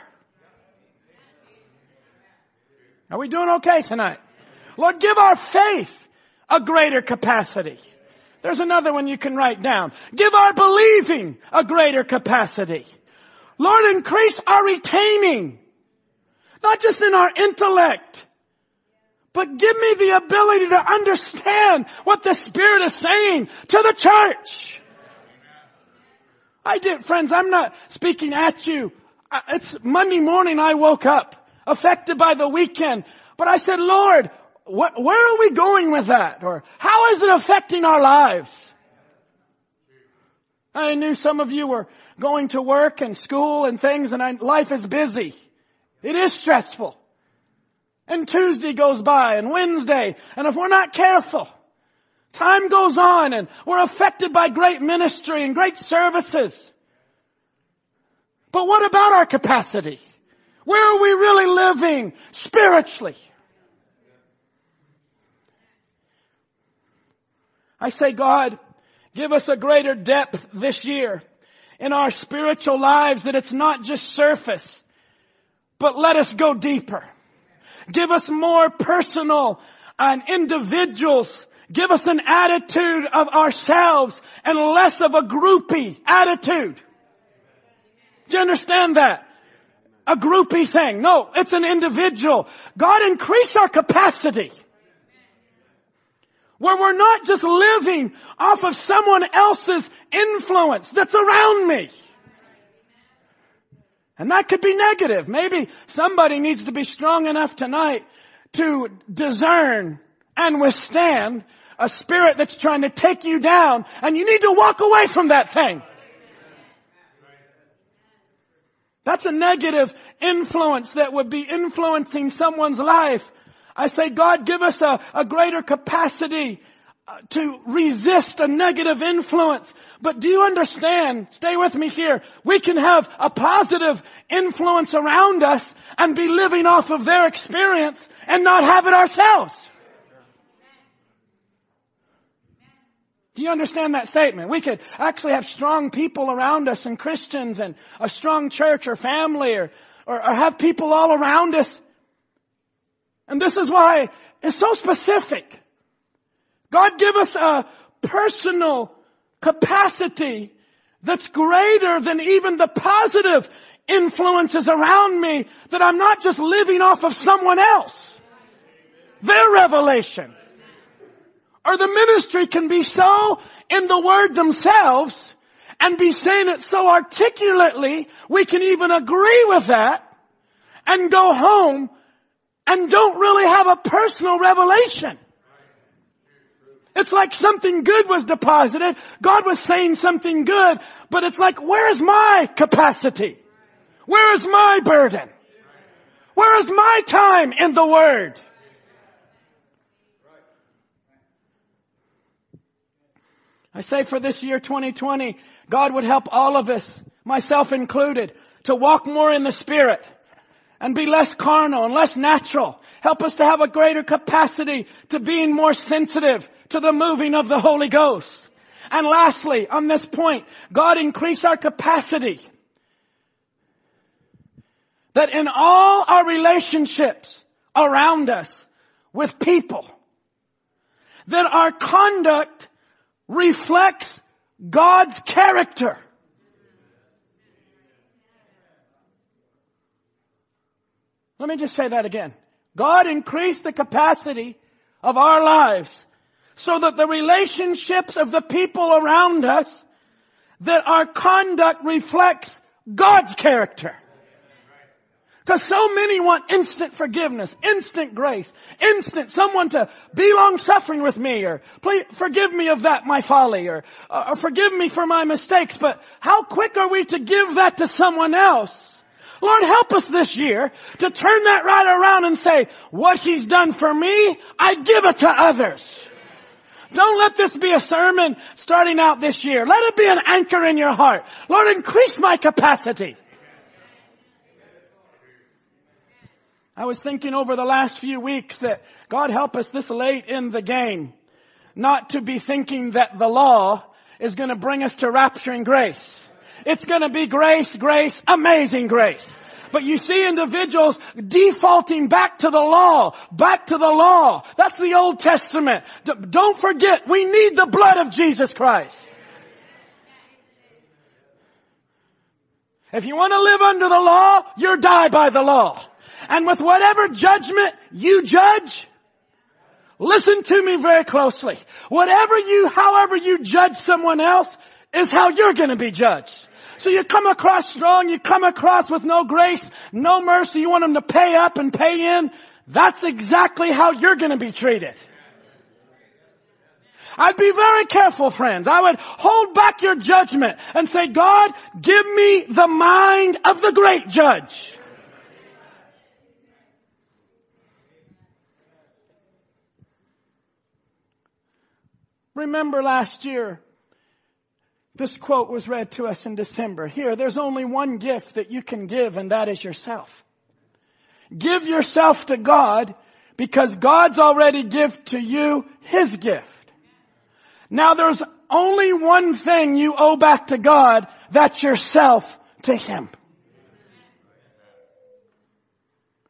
Are we doing okay tonight? Lord, give our faith a greater capacity. There's another one you can write down. Give our believing a greater capacity. Lord, increase our retaining. Not just in our intellect, but give me the ability to understand what the Spirit is saying to the church. I did, friends, I'm not speaking at you. It's Monday morning I woke up, affected by the weekend. But I said, Lord, where are we going with that? Or how is it affecting our lives? I knew some of you were going to work and school and things and I, life is busy. It is stressful. And Tuesday goes by and Wednesday and if we're not careful, time goes on and we're affected by great ministry and great services. But what about our capacity? Where are we really living spiritually? I say, God, give us a greater depth this year in our spiritual lives that it's not just surface, but let us go deeper. Give us more personal and individuals. Give us an attitude of ourselves and less of a groupie attitude. Do you understand that? A groupie thing. No, it's an individual. God increase our capacity where we're not just living off of someone else's influence that's around me. And that could be negative. Maybe somebody needs to be strong enough tonight to discern and withstand a spirit that's trying to take you down and you need to walk away from that thing. That's a negative influence that would be influencing someone's life I say, God, give us a, a greater capacity uh, to resist a negative influence. But do you understand? Stay with me here. We can have a positive influence around us and be living off of their experience and not have it ourselves. Do you understand that statement? We could actually have strong people around us and Christians and a strong church or family or, or, or have people all around us and this is why it's so specific. God give us a personal capacity that's greater than even the positive influences around me that I'm not just living off of someone else. Their revelation. Or the ministry can be so in the word themselves and be saying it so articulately we can even agree with that and go home and don't really have a personal revelation. It's like something good was deposited. God was saying something good, but it's like, where's my capacity? Where is my burden? Where is my time in the Word? I say for this year 2020, God would help all of us, myself included, to walk more in the Spirit and be less carnal and less natural. Help us to have a greater capacity to being more sensitive to the moving of the Holy Ghost. And lastly, on this point, God increase our capacity that in all our relationships around us with people, that our conduct reflects God's character. Let me just say that again. God increased the capacity of our lives so that the relationships of the people around us, that our conduct reflects God's character. Because so many want instant forgiveness, instant grace, instant someone to be long suffering with me or please forgive me of that my folly or, or forgive me for my mistakes. But how quick are we to give that to someone else? Lord, help us this year to turn that right around and say, what he's done for me, I give it to others. Don't let this be a sermon starting out this year. Let it be an anchor in your heart. Lord, increase my capacity. I was thinking over the last few weeks that God help us this late in the game not to be thinking that the law is going to bring us to rapture and grace. It's gonna be grace, grace, amazing grace. But you see individuals defaulting back to the law, back to the law. That's the Old Testament. D- don't forget, we need the blood of Jesus Christ. If you want to live under the law, you die by the law. And with whatever judgment you judge, listen to me very closely. Whatever you, however you judge someone else is how you're going to be judged. So you come across strong, you come across with no grace, no mercy, you want them to pay up and pay in. That's exactly how you're gonna be treated. I'd be very careful, friends. I would hold back your judgment and say, God, give me the mind of the great judge. Remember last year, this quote was read to us in December. Here, there's only one gift that you can give and that is yourself. Give yourself to God because God's already given to you His gift. Now there's only one thing you owe back to God, that's yourself to Him.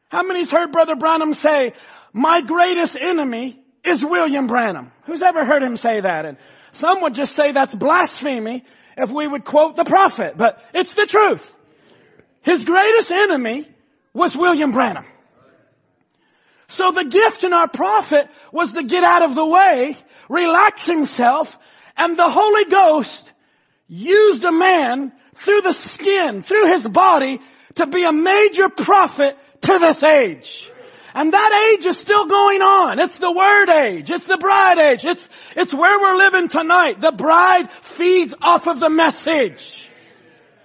How many's heard Brother Branham say, my greatest enemy is William Branham? Who's ever heard him say that? And some would just say that's blasphemy if we would quote the prophet, but it's the truth. His greatest enemy was William Branham. So the gift in our prophet was to get out of the way, relax himself, and the Holy Ghost used a man through the skin, through his body, to be a major prophet to this age. And that age is still going on. It's the word age. It's the bride age. It's, it's where we're living tonight. The bride feeds off of the message.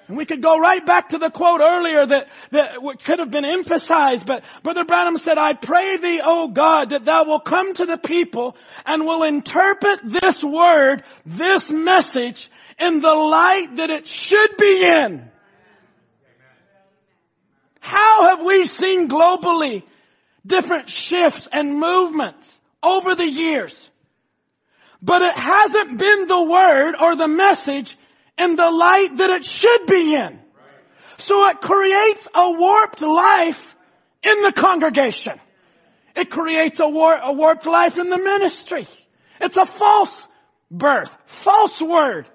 And we could go right back to the quote earlier that, that could have been emphasized, but Brother Branham said, I pray thee, O God, that thou will come to the people and will interpret this word, this message, in the light that it should be in. How have we seen globally different shifts and movements over the years. But it hasn't been the word or the message in the light that it should be in. So it creates a warped life in the congregation. It creates a, war- a warped life in the ministry. It's a false birth, false word.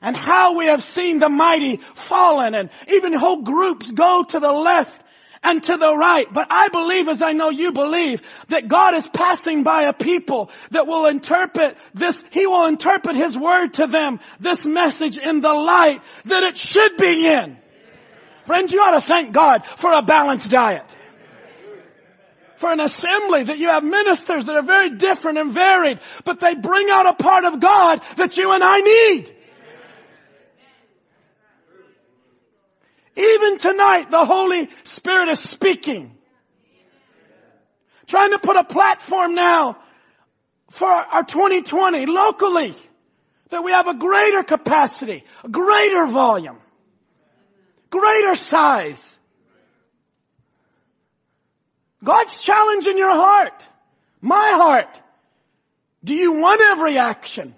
And how we have seen the mighty fallen and even whole groups go to the left and to the right. But I believe as I know you believe that God is passing by a people that will interpret this, He will interpret His word to them, this message in the light that it should be in. Friends, you ought to thank God for a balanced diet. For an assembly that you have ministers that are very different and varied, but they bring out a part of God that you and I need. Even tonight, the Holy Spirit is speaking. Trying to put a platform now for our 2020 locally that we have a greater capacity, a greater volume, greater size. God's challenging your heart, my heart. Do you want every action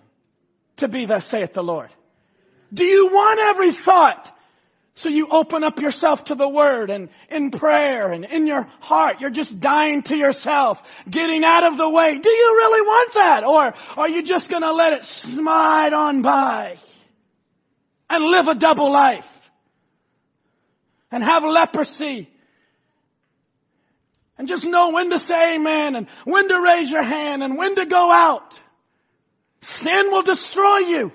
to be thus saith the Lord? Do you want every thought So you open up yourself to the Word and in prayer and in your heart, you're just dying to yourself, getting out of the way. Do you really want that? Or are you just gonna let it slide on by and live a double life and have leprosy and just know when to say amen and when to raise your hand and when to go out? Sin will destroy you.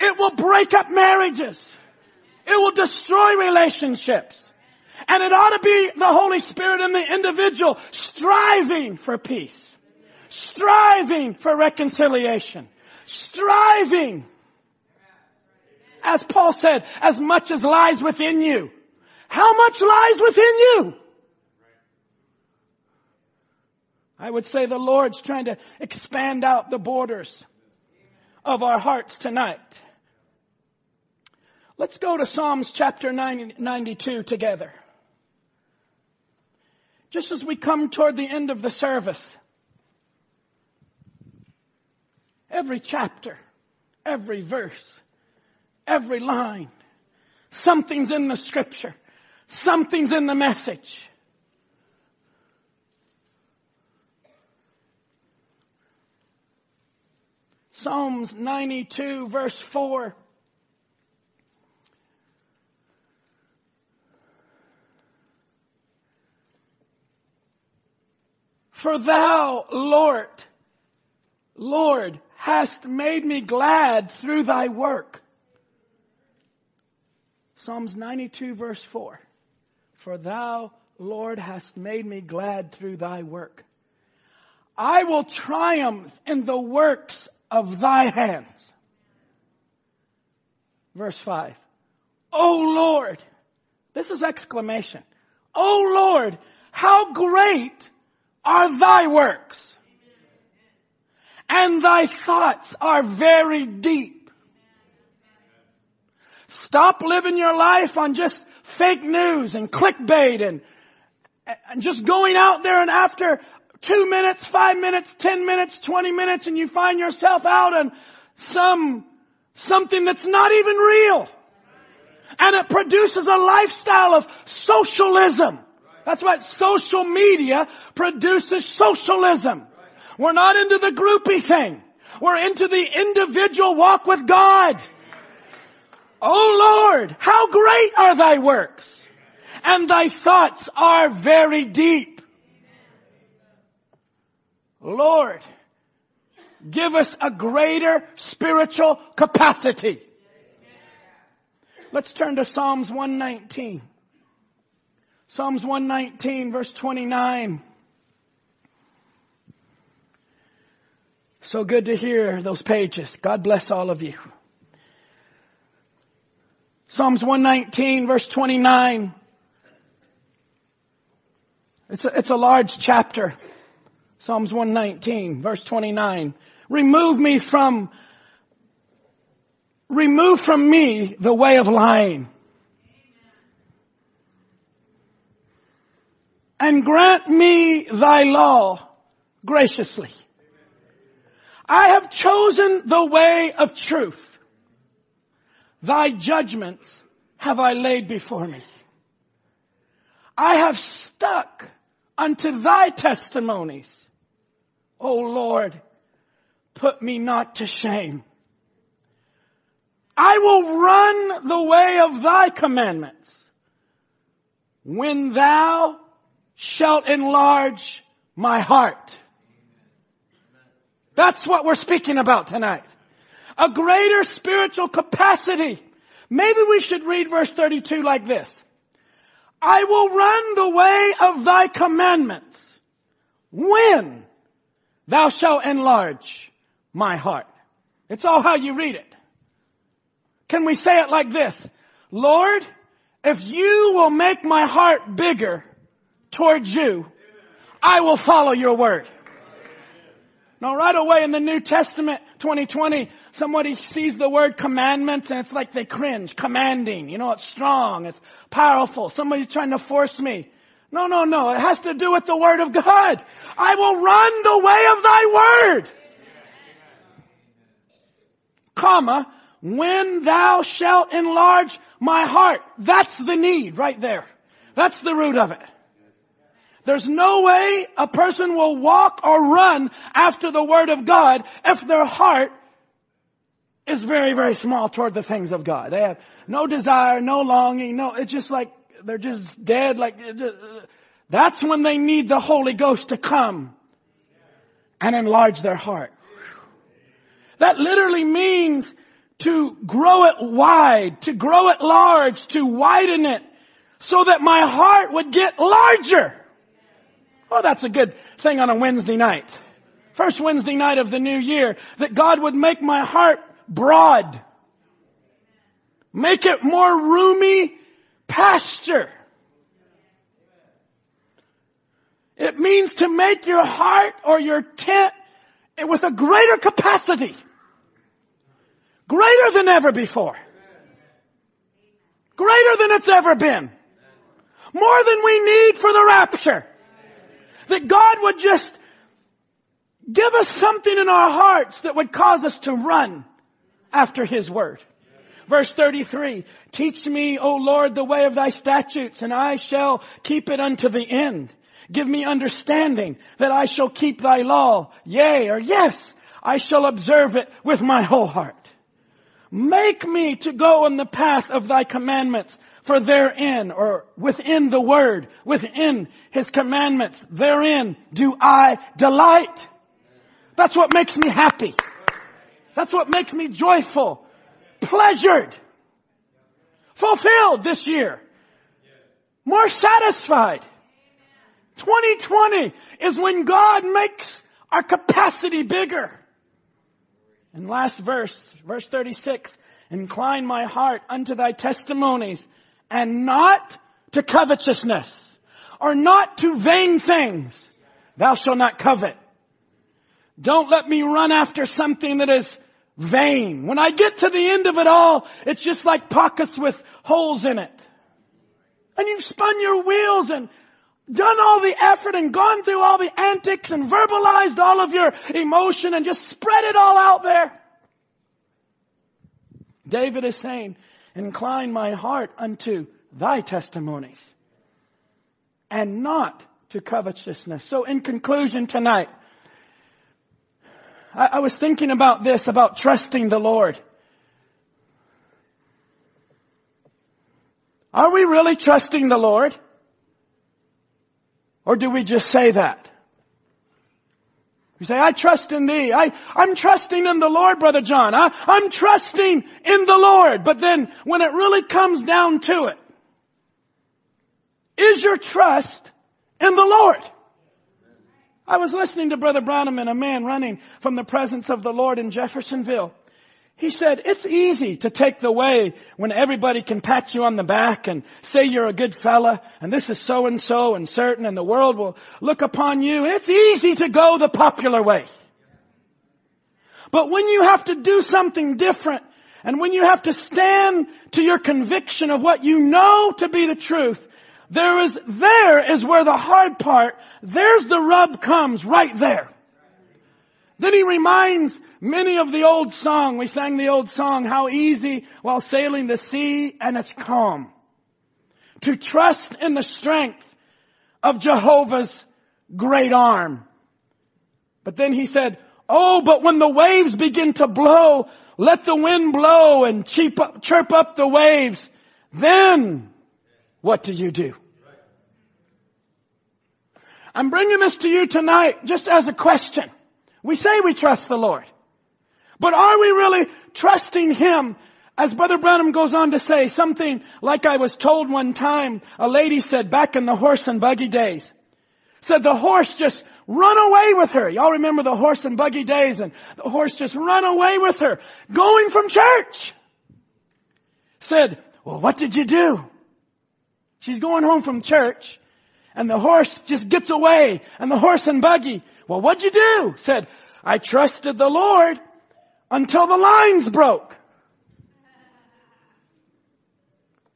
It will break up marriages. It will destroy relationships. And it ought to be the Holy Spirit in the individual striving for peace. Striving for reconciliation. Striving. As Paul said, as much as lies within you. How much lies within you? I would say the Lord's trying to expand out the borders of our hearts tonight. Let's go to Psalms chapter 92 together. Just as we come toward the end of the service, every chapter, every verse, every line, something's in the scripture, something's in the message. Psalms 92 verse 4 For thou, Lord, Lord, hast made me glad through thy work. Psalms 92 verse 4. For thou, Lord, hast made me glad through thy work. I will triumph in the works of thy hands. Verse 5. O Lord, this is exclamation. O Lord, how great are thy works. And thy thoughts are very deep. Stop living your life on just fake news and clickbait and, and just going out there and after two minutes, five minutes, ten minutes, twenty minutes and you find yourself out on some, something that's not even real. And it produces a lifestyle of socialism. That's what social media produces socialism. We're not into the groupie thing. We're into the individual walk with God. Oh Lord, how great are thy works and thy thoughts are very deep. Lord, give us a greater spiritual capacity. Let's turn to Psalms 119. Psalms 119 verse 29. So good to hear those pages. God bless all of you. Psalms 119 verse 29. It's a, it's a large chapter. Psalms 119 verse 29. Remove me from, remove from me the way of lying and grant me thy law graciously. I have chosen the way of truth. Thy judgments have I laid before me. I have stuck unto thy testimonies. O Lord, put me not to shame. I will run the way of thy commandments. When thou shalt enlarge my heart. That's what we're speaking about tonight. A greater spiritual capacity. Maybe we should read verse 32 like this. I will run the way of thy commandments when thou shalt enlarge my heart. It's all how you read it. Can we say it like this? Lord, if you will make my heart bigger, towards you, I will follow your word. Now right away in the New Testament, 2020, somebody sees the word commandments and it's like they cringe. Commanding. You know, it's strong. It's powerful. Somebody's trying to force me. No, no, no. It has to do with the word of God. I will run the way of thy word. Comma, when thou shalt enlarge my heart. That's the need right there. That's the root of it. There's no way a person will walk or run after the Word of God if their heart is very, very small toward the things of God. They have no desire, no longing, no, it's just like, they're just dead, like, just, that's when they need the Holy Ghost to come and enlarge their heart. That literally means to grow it wide, to grow it large, to widen it, so that my heart would get larger. Oh, that's a good thing on a Wednesday night. First Wednesday night of the new year, that God would make my heart broad. Make it more roomy pasture. It means to make your heart or your tent with a greater capacity. Greater than ever before. Greater than it's ever been. More than we need for the rapture. That God would just give us something in our hearts that would cause us to run after His Word. Verse 33, teach me, O Lord, the way of thy statutes and I shall keep it unto the end. Give me understanding that I shall keep thy law. Yea or yes, I shall observe it with my whole heart. Make me to go in the path of thy commandments, for therein, or within the word, within his commandments, therein do I delight. That's what makes me happy. That's what makes me joyful, pleasured, fulfilled this year, more satisfied. 2020 is when God makes our capacity bigger. And last verse, verse 36, incline my heart unto thy testimonies and not to covetousness or not to vain things. Thou shalt not covet. Don't let me run after something that is vain. When I get to the end of it all, it's just like pockets with holes in it. And you've spun your wheels and done all the effort and gone through all the antics and verbalized all of your emotion and just spread it all out there. David is saying, incline my heart unto thy testimonies and not to covetousness. So in conclusion tonight, I, I was thinking about this, about trusting the Lord. Are we really trusting the Lord? Or do we just say that? You say, I trust in thee. I, I'm trusting in the Lord, Brother John. I, I'm trusting in the Lord. But then when it really comes down to it, is your trust in the Lord? I was listening to Brother Branham and a man running from the presence of the Lord in Jeffersonville. He said, it's easy to take the way when everybody can pat you on the back and say you're a good fella and this is so and so and certain and the world will look upon you. It's easy to go the popular way. But when you have to do something different and when you have to stand to your conviction of what you know to be the truth, there is, there is where the hard part, there's the rub comes right there. Then he reminds many of the old song. We sang the old song, how easy while sailing the sea and it's calm. To trust in the strength of Jehovah's great arm. But then he said, Oh, but when the waves begin to blow, let the wind blow and chirp up, chirp up the waves. Then what do you do? I'm bringing this to you tonight just as a question. We say we trust the Lord. But are we really trusting Him? As Brother Branham goes on to say, something like I was told one time, a lady said back in the horse and buggy days, said the horse just run away with her. Y'all remember the horse and buggy days and the horse just run away with her going from church. Said, well, what did you do? She's going home from church and the horse just gets away and the horse and buggy. Well, what'd you do? Said, I trusted the Lord until the lines broke.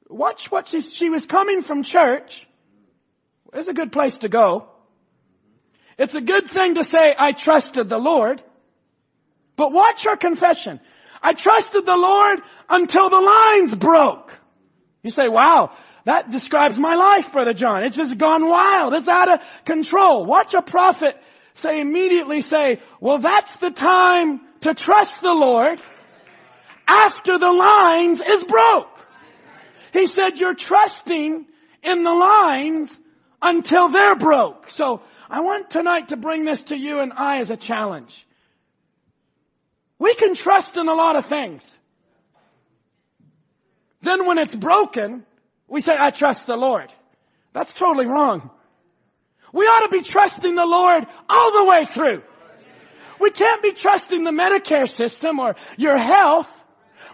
Watch what she, she was coming from church. It's a good place to go. It's a good thing to say, I trusted the Lord. But watch her confession. I trusted the Lord until the lines broke. You say, wow, that describes my life, Brother John. It's just gone wild. It's out of control. Watch a prophet say immediately say, well that's the time to trust the Lord after the lines is broke. He said you're trusting in the lines until they're broke. So I want tonight to bring this to you and I as a challenge. We can trust in a lot of things. Then when it's broken, we say, I trust the Lord. That's totally wrong. We ought to be trusting the Lord all the way through. We can't be trusting the Medicare system or your health.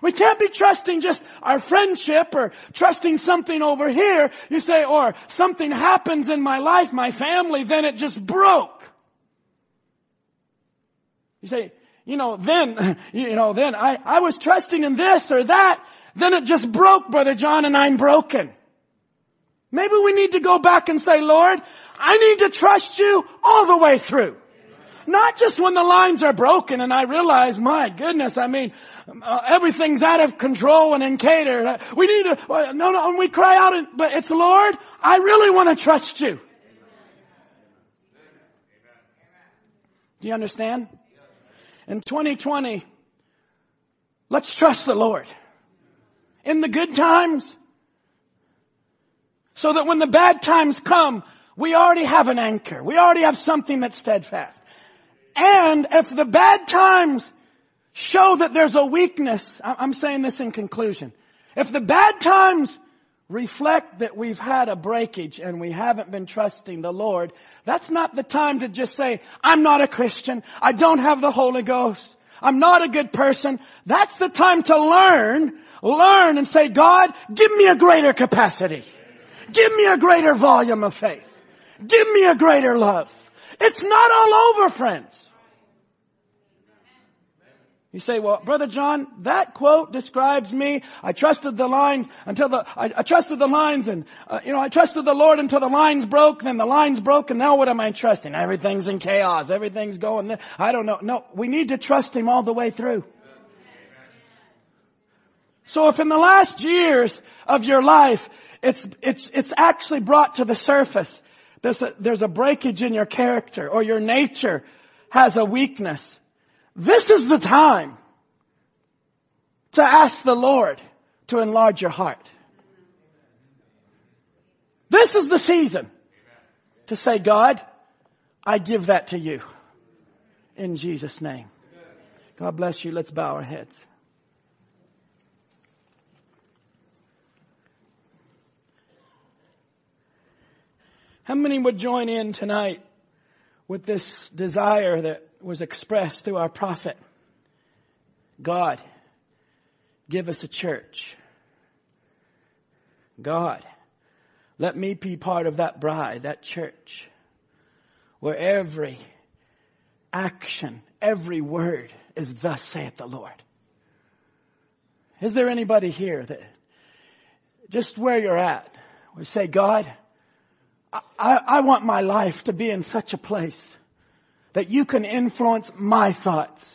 We can't be trusting just our friendship or trusting something over here. You say, or something happens in my life, my family, then it just broke. You say, you know, then, you know, then I, I was trusting in this or that, then it just broke, Brother John, and I'm broken. Maybe we need to go back and say, Lord, I need to trust you all the way through. Not just when the lines are broken and I realize, my goodness, I mean, uh, everything's out of control and in cater. We need to, uh, no, no, and we cry out, but it's Lord, I really want to trust you. Do you understand? In 2020, let's trust the Lord. In the good times, so that when the bad times come, we already have an anchor. We already have something that's steadfast. And if the bad times show that there's a weakness, I'm saying this in conclusion. If the bad times reflect that we've had a breakage and we haven't been trusting the Lord, that's not the time to just say, I'm not a Christian. I don't have the Holy Ghost. I'm not a good person. That's the time to learn, learn and say, God, give me a greater capacity. Give me a greater volume of faith. Give me a greater love. It's not all over, friends. You say, well, Brother John, that quote describes me. I trusted the lines until the, I, I trusted the lines and, uh, you know, I trusted the Lord until the lines broke, then the lines broke, and now what am I trusting? Everything's in chaos. Everything's going, there. I don't know. No, we need to trust Him all the way through. So if in the last years of your life, it's, it's, it's actually brought to the surface there's a, there's a breakage in your character or your nature has a weakness. This is the time to ask the Lord to enlarge your heart. This is the season to say, God, I give that to you. In Jesus' name. God bless you. Let's bow our heads. How many would join in tonight with this desire that was expressed through our prophet? God, give us a church. God, let me be part of that bride, that church, where every action, every word is thus saith the Lord. Is there anybody here that just where you're at would say, God, I, I want my life to be in such a place that you can influence my thoughts,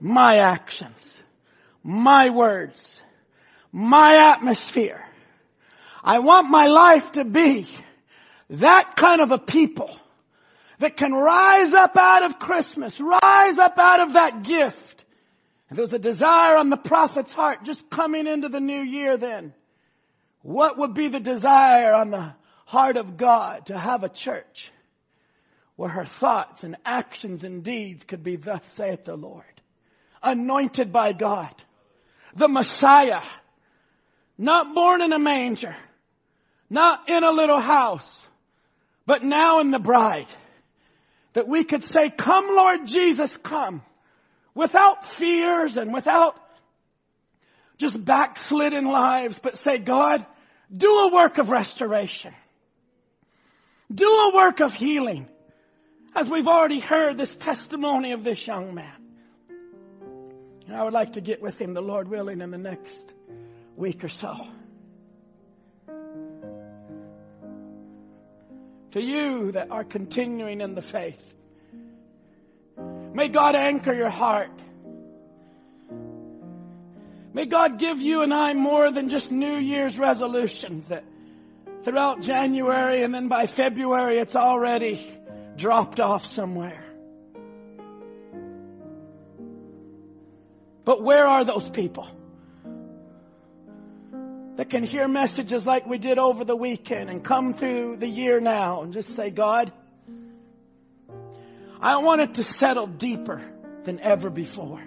my actions, my words, my atmosphere. I want my life to be that kind of a people that can rise up out of Christmas, rise up out of that gift. And there's a desire on the prophet's heart just coming into the new year then. What would be the desire on the heart of God to have a church where her thoughts and actions and deeds could be thus saith the Lord. Anointed by God. The Messiah. Not born in a manger. Not in a little house. But now in the bride. That we could say, come Lord Jesus, come. Without fears and without just backslidden lives, but say, God, do a work of restoration. Do a work of healing. As we've already heard this testimony of this young man. And I would like to get with him, the Lord willing, in the next week or so. To you that are continuing in the faith, may God anchor your heart. May God give you and I more than just New Year's resolutions that throughout January and then by February it's already dropped off somewhere. But where are those people that can hear messages like we did over the weekend and come through the year now and just say, God, I want it to settle deeper than ever before.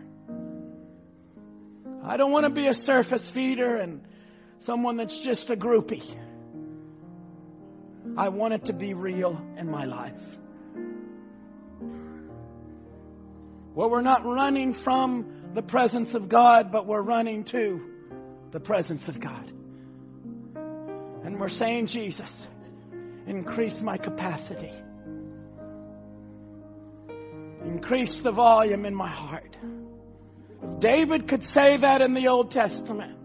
I don't want to be a surface feeder and someone that's just a groupie. I want it to be real in my life. Where we're not running from the presence of God, but we're running to the presence of God. And we're saying, Jesus, increase my capacity. Increase the volume in my heart. If David could say that in the Old Testament,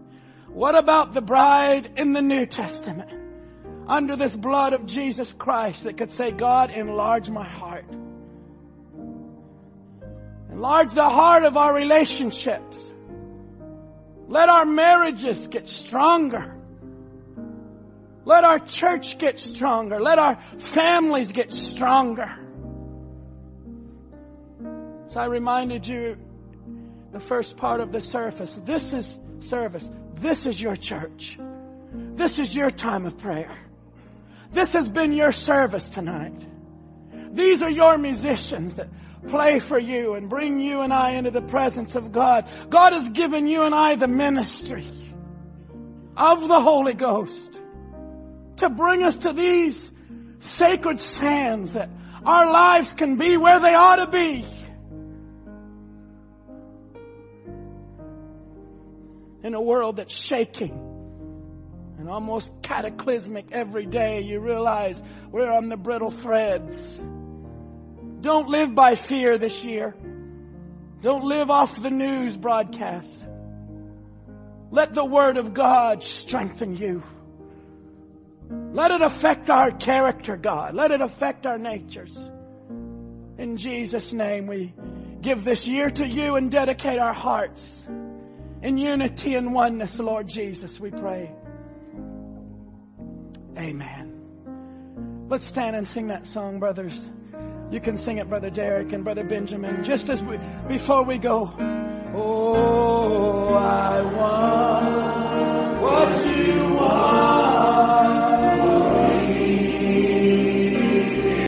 what about the bride in the New Testament? Under this blood of Jesus Christ that could say, God, enlarge my heart. Enlarge the heart of our relationships. Let our marriages get stronger. Let our church get stronger. Let our families get stronger. So I reminded you the first part of the service. This is service. This is your church. This is your time of prayer. This has been your service tonight. These are your musicians that play for you and bring you and I into the presence of God. God has given you and I the ministry of the Holy Ghost to bring us to these sacred sands that our lives can be where they ought to be. In a world that's shaking and almost cataclysmic every day, you realize we're on the brittle threads don't live by fear this year. Don't live off the news broadcast. Let the Word of God strengthen you. Let it affect our character, God. Let it affect our natures. In Jesus' name, we give this year to you and dedicate our hearts in unity and oneness, Lord Jesus, we pray. Amen. Let's stand and sing that song, brothers. You can sing it, Brother Derek and Brother Benjamin, just as we, before we go. Oh, I want what you want.